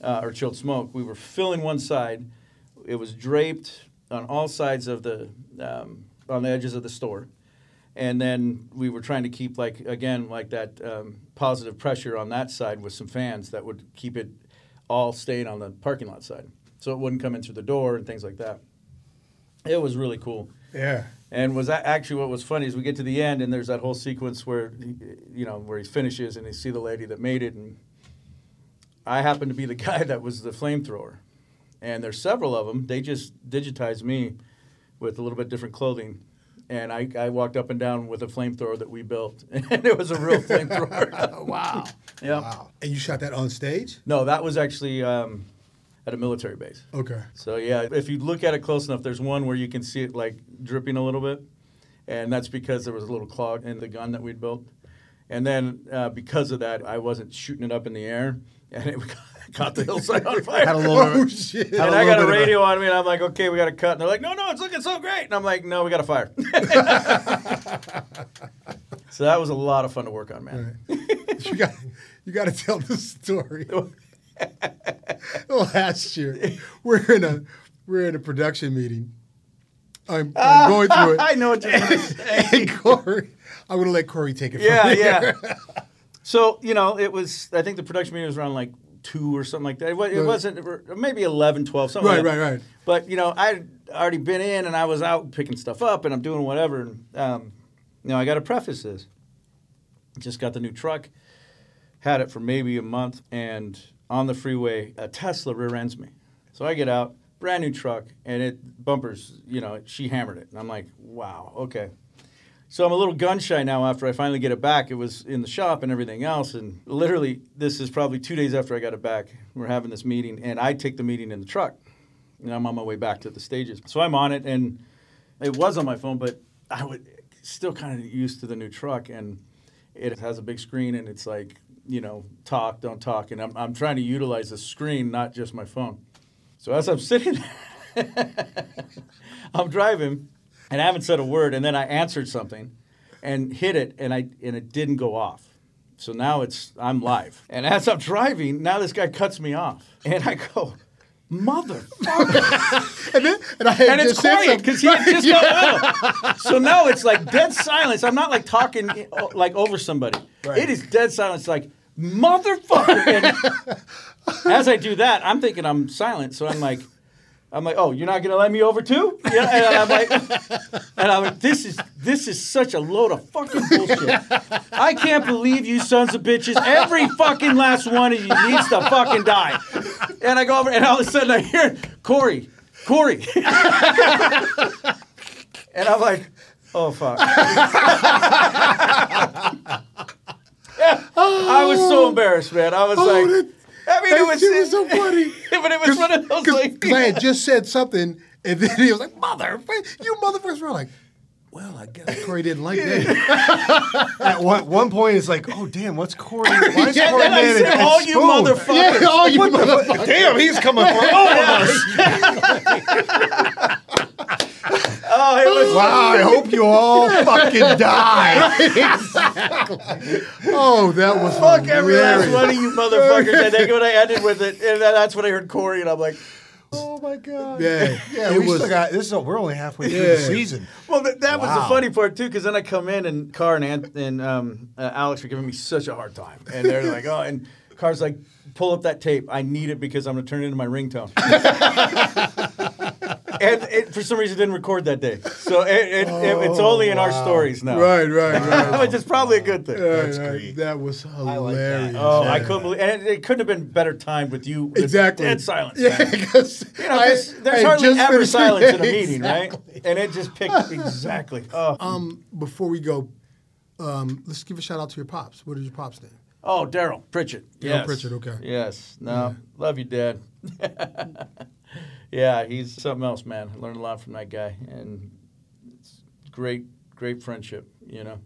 C: uh, or chilled smoke. We were filling one side. It was draped on all sides of the, um, on the edges of the store. And then we were trying to keep like, again, like that um, positive pressure on that side with some fans that would keep it all staying on the parking lot side. So it wouldn't come in through the door and things like that. It was really cool.
A: Yeah.
C: And was that actually what was funny is we get to the end and there's that whole sequence where he- you know where he finishes and you see the lady that made it and I happen to be the guy that was the flamethrower. And there's several of them. They just digitized me with a little bit different clothing. And I, I walked up and down with a flamethrower that we built. And it was a real flamethrower.
A: wow.
C: yeah.
B: Wow.
A: And you shot that on stage?
C: No, that was actually um, at a military base.
A: Okay.
C: So yeah, if you look at it close enough, there's one where you can see it like dripping a little bit, and that's because there was a little clog in the gun that we'd built. And then uh, because of that, I wasn't shooting it up in the air, and it caught the hillside on fire.
B: Had a little
A: Oh, shit.
C: and I got a
B: bit a-
C: radio on me, and I'm like, okay, we got to cut. And they're like, no, no, it's looking so great. And I'm like, no, we got a fire. so that was a lot of fun to work on, man.
A: Right. you got you got to tell the story. Last year, we're in a we're in a production meeting. I'm, I'm going through it.
C: I know what you're going to say.
A: and Corey, I'm going to let Corey take it.
C: Yeah,
A: from
C: yeah. So you know, it was. I think the production meeting was around like two or something like that. It, wa- it
A: Right.
C: wasn't maybe 11, 12, something.
A: Right,
C: like
A: right, right.
C: But you know, I'd already been in and I was out picking stuff up and I'm doing whatever. And, um, you know, I got to preface this. Just got the new truck, had it for maybe a month, and on the freeway, a Tesla rear ends me. So I get out, brand new truck, and it bumpers, you know, she hammered it. And I'm like, wow, okay. So I'm a little gun shy now after I finally get it back. It was in the shop and everything else. And literally, this is probably two days after I got it back. We're having this meeting, and I take the meeting in the truck. And I'm on my way back to the stages. So I'm on it, and it was on my phone, but I would still kind of used to the new truck. And it has a big screen, and it's like, you know, talk, don't talk. And I'm, I'm trying to utilize the screen, not just my phone. So as I'm sitting there, I'm driving and I haven't said a word, and then I answered something and hit it, and I and it didn't go off. So now it's I'm live, and as I'm driving, now this guy cuts me off, and I go, motherfucker,
A: and, then, and, I
C: and it's quiet because he just got off. So now it's like dead silence. I'm not like talking like over somebody.
A: Right.
C: It is dead silence, like motherfucker. As I do that, I'm thinking I'm silent, so I'm like. I'm like, oh, you're not gonna let me over too? Yeah, and I'm like, and I'm like, this is this is such a load of fucking bullshit. I can't believe you sons of bitches. Every fucking last one of you needs to fucking die. And I go over, and all of a sudden I hear Corey, Corey, and I'm like, oh fuck. I was so embarrassed, man. I was
A: Oh,
C: like,
A: that-
C: I mean, it was,
A: shit was so funny.
C: but it was one of those like,
A: Because I had just said something, and then he was like, "Mother, you motherfuckers!" We're like, "Well, I guess Corey didn't like that."
B: At one, one point, it's like, oh damn, what's Corey? Why is
C: And
B: Corey
C: then I
B: Man
C: said,
B: and
C: all you motherfuckers.
A: yeah, all you motherfuckers.
B: Damn, he's coming for all of us.
C: Oh, it was
B: Wow, I hope you all fucking die.
A: Oh, that was
C: fuck every last one of you motherfuckers. And then when I ended with it, and that's when I heard Corey, and I'm like,
B: Oh my god.
A: Yeah,
B: Yeah,
A: it
B: we
A: was.
B: still got this. Is, we're only halfway through
A: Yeah.
B: the season.
C: well, th- that was the funny part too, because then I come in and Car and Ant- and um, uh, Alex are giving me such a hard time, and they're like, oh, and Car's like, pull up that tape. I need it because I'm gonna turn it into my ringtone. and it, for some reason, didn't record that day, so it, it, it, it's only in our stories now.
A: Right, right, right.
C: Which is probably a good thing.
A: Right,
B: That's
A: right.
B: great.
A: That was
B: like
A: hilarious.
B: that.
C: Oh, I couldn't believe, and it, couldn't have been better timed with you.
A: Exactly.
C: Dead silence.
A: Yeah, because
C: You know, 'cause there's hardly ever silence in a meeting, right? And it just picked exactly. Oh,
A: Um, before we go, um, let's give a shout out to your pops. What is your pops name?
C: oh Daryl Pritchett.
A: Daryl
C: Yes.
A: Pritchett, okay.
C: Yes. No, love you, Dad. Yeah, he's something else, man. I learned a lot from that guy, and it's great, great friendship. You know,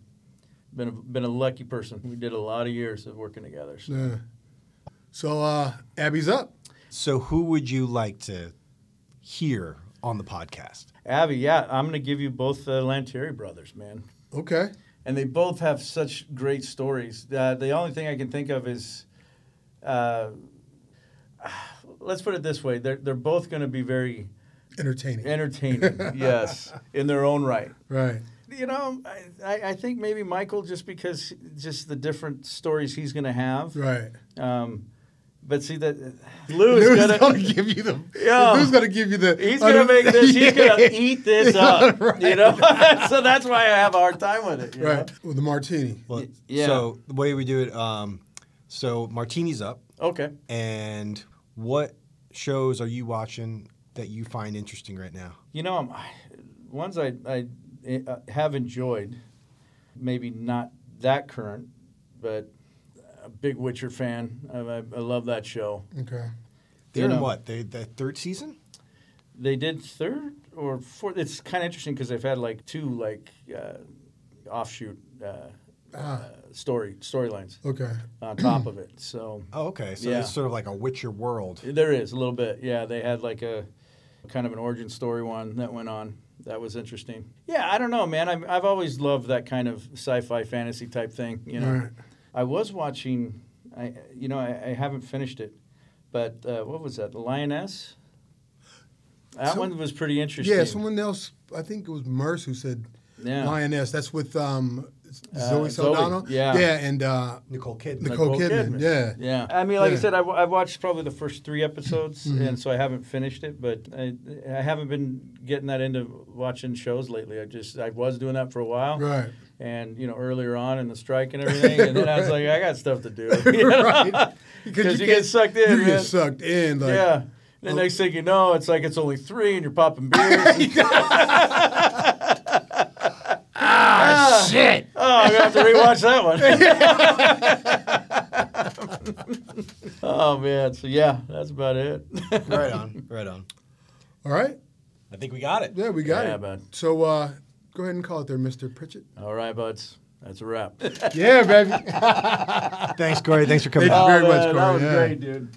C: been a, been a lucky person. We did a lot of years of working together. So.
A: Yeah. So uh, Abby's up.
B: So, who would you like to hear on the podcast?
C: Abby, yeah, I'm going to give you both the Lantieri brothers, man.
A: Okay.
C: and they both have such great stories. Uh, the only thing I can think of is, uh, let's put it this way: they're they're both going to be very
A: Entertaining.
C: entertaining. yes, in their own right.
A: right.
C: You know, I, I I think maybe Michael just because just the different stories he's going to have.
A: Right.
C: Um, but see that Lou is
A: Lou's
C: going
A: gonna give you the.
C: Yeah.
A: Lou's gonna give you the.
C: He's gonna make this. He's gonna eat this up. You know, so that's why I have a hard time with it. you know?
A: Right. With the martini.
B: Well,
C: yeah.
B: So the way we do it, um, so Martini's up,
C: Okay.
B: and what shows are you watching that you find interesting right now?
C: You know, I'm, ones I, I uh, have enjoyed, maybe not that current, but a big Witcher fan. I, I, I love that show.
A: Okay.
B: They're
C: You
B: in what? They the third season?
C: They did third or fourth. It's kind of interesting because they've had like two like uh, offshoot uh,
A: Ah.
C: Story storylines
A: Okay.
C: on top of it. So
B: Oh, okay. So
C: Yeah.
B: it's sort of like a Witcher world.
C: There is a little bit. Yeah, they had like a kind of an origin story one that went on. That was interesting. Yeah, I don't know, man. I've, I've always loved that kind of sci-fi fantasy type thing. You know,
A: Right.
C: I was watching. I you know I, I haven't finished it, but uh, what was that? The Lioness. That
A: So-
C: one was pretty interesting.
A: Yeah. Someone else. I think it was Merce who said
C: Yeah.
A: lioness. That's with um,
C: Uh,
A: Zoe
C: Zoe,
A: Saldana.
C: yeah.
A: Yeah, and uh,
B: Nicole Kidman.
A: Nicole,
C: Nicole
A: Kidman.
C: Kidman.
A: Yeah.
C: Yeah, I mean, like
A: Yeah.
C: I said, I've, I've watched probably the first three episodes,
A: Mm-hmm.
C: and so I haven't finished it. But I, I haven't been getting that into watching shows lately. I just I was doing that for a while,
A: Right.
C: and you know earlier on in the strike and everything. And then I was like, I got stuff to do. You
A: right.
C: Because you, get sucked in.
A: You
C: man.
A: get sucked in. Like,
C: yeah. The next thing you know, it's like it's only three, and you're popping beers.
A: Ah, shit.
C: oh, I'm gonna have to rewatch that one. oh man, so yeah, that's about it.
B: right on, right on.
A: All right.
B: I think we got it.
A: Yeah, we got
C: Yeah,
A: it.
C: bud.
A: So uh, go ahead and call it there, Mr. Pritchett.
C: All right, buds, that's a wrap.
A: Yeah, baby.
B: Thanks, Corey. Thanks for coming.
A: Thank you very much,
C: Oh, man,
A: Corey.
C: That was
A: Yeah.
C: great, dude.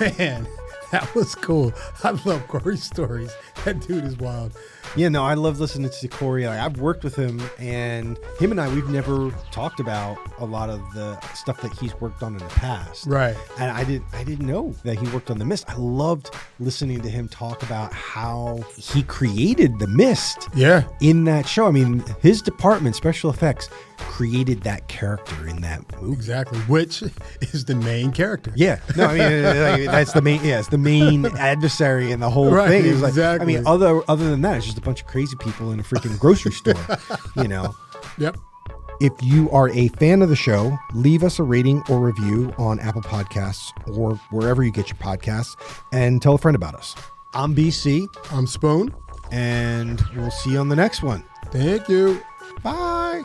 A: Man, that was cool. I love Corey's stories. That dude is wild.
B: Yeah, no, I love listening to Corey. Like, I've worked with him, and him and I, we've never talked about a lot of the stuff that he's worked on in the past.
A: Right.
B: And I didn't, I didn't know that he worked on the Mist. I loved listening to him talk about how he created the Mist
A: Yeah.
B: in that show. I mean, his department, special effects, created that character in that movie.
A: Exactly. Which is the main character.
B: Yeah, no, I mean like, that's the main. Yeah, it's the main adversary in the whole
A: Right,
B: thing. Was like, I mean, other other than that, it's just a bunch of crazy people in a freaking grocery store. You know,
A: Yep.
B: if you are a fan of the show, leave us a rating or review on Apple Podcasts or wherever you get your podcasts, and tell a friend about us. I'm BC,
A: I'm Spoon.
B: and we'll see you on the next one.
A: Thank you.
B: Bye.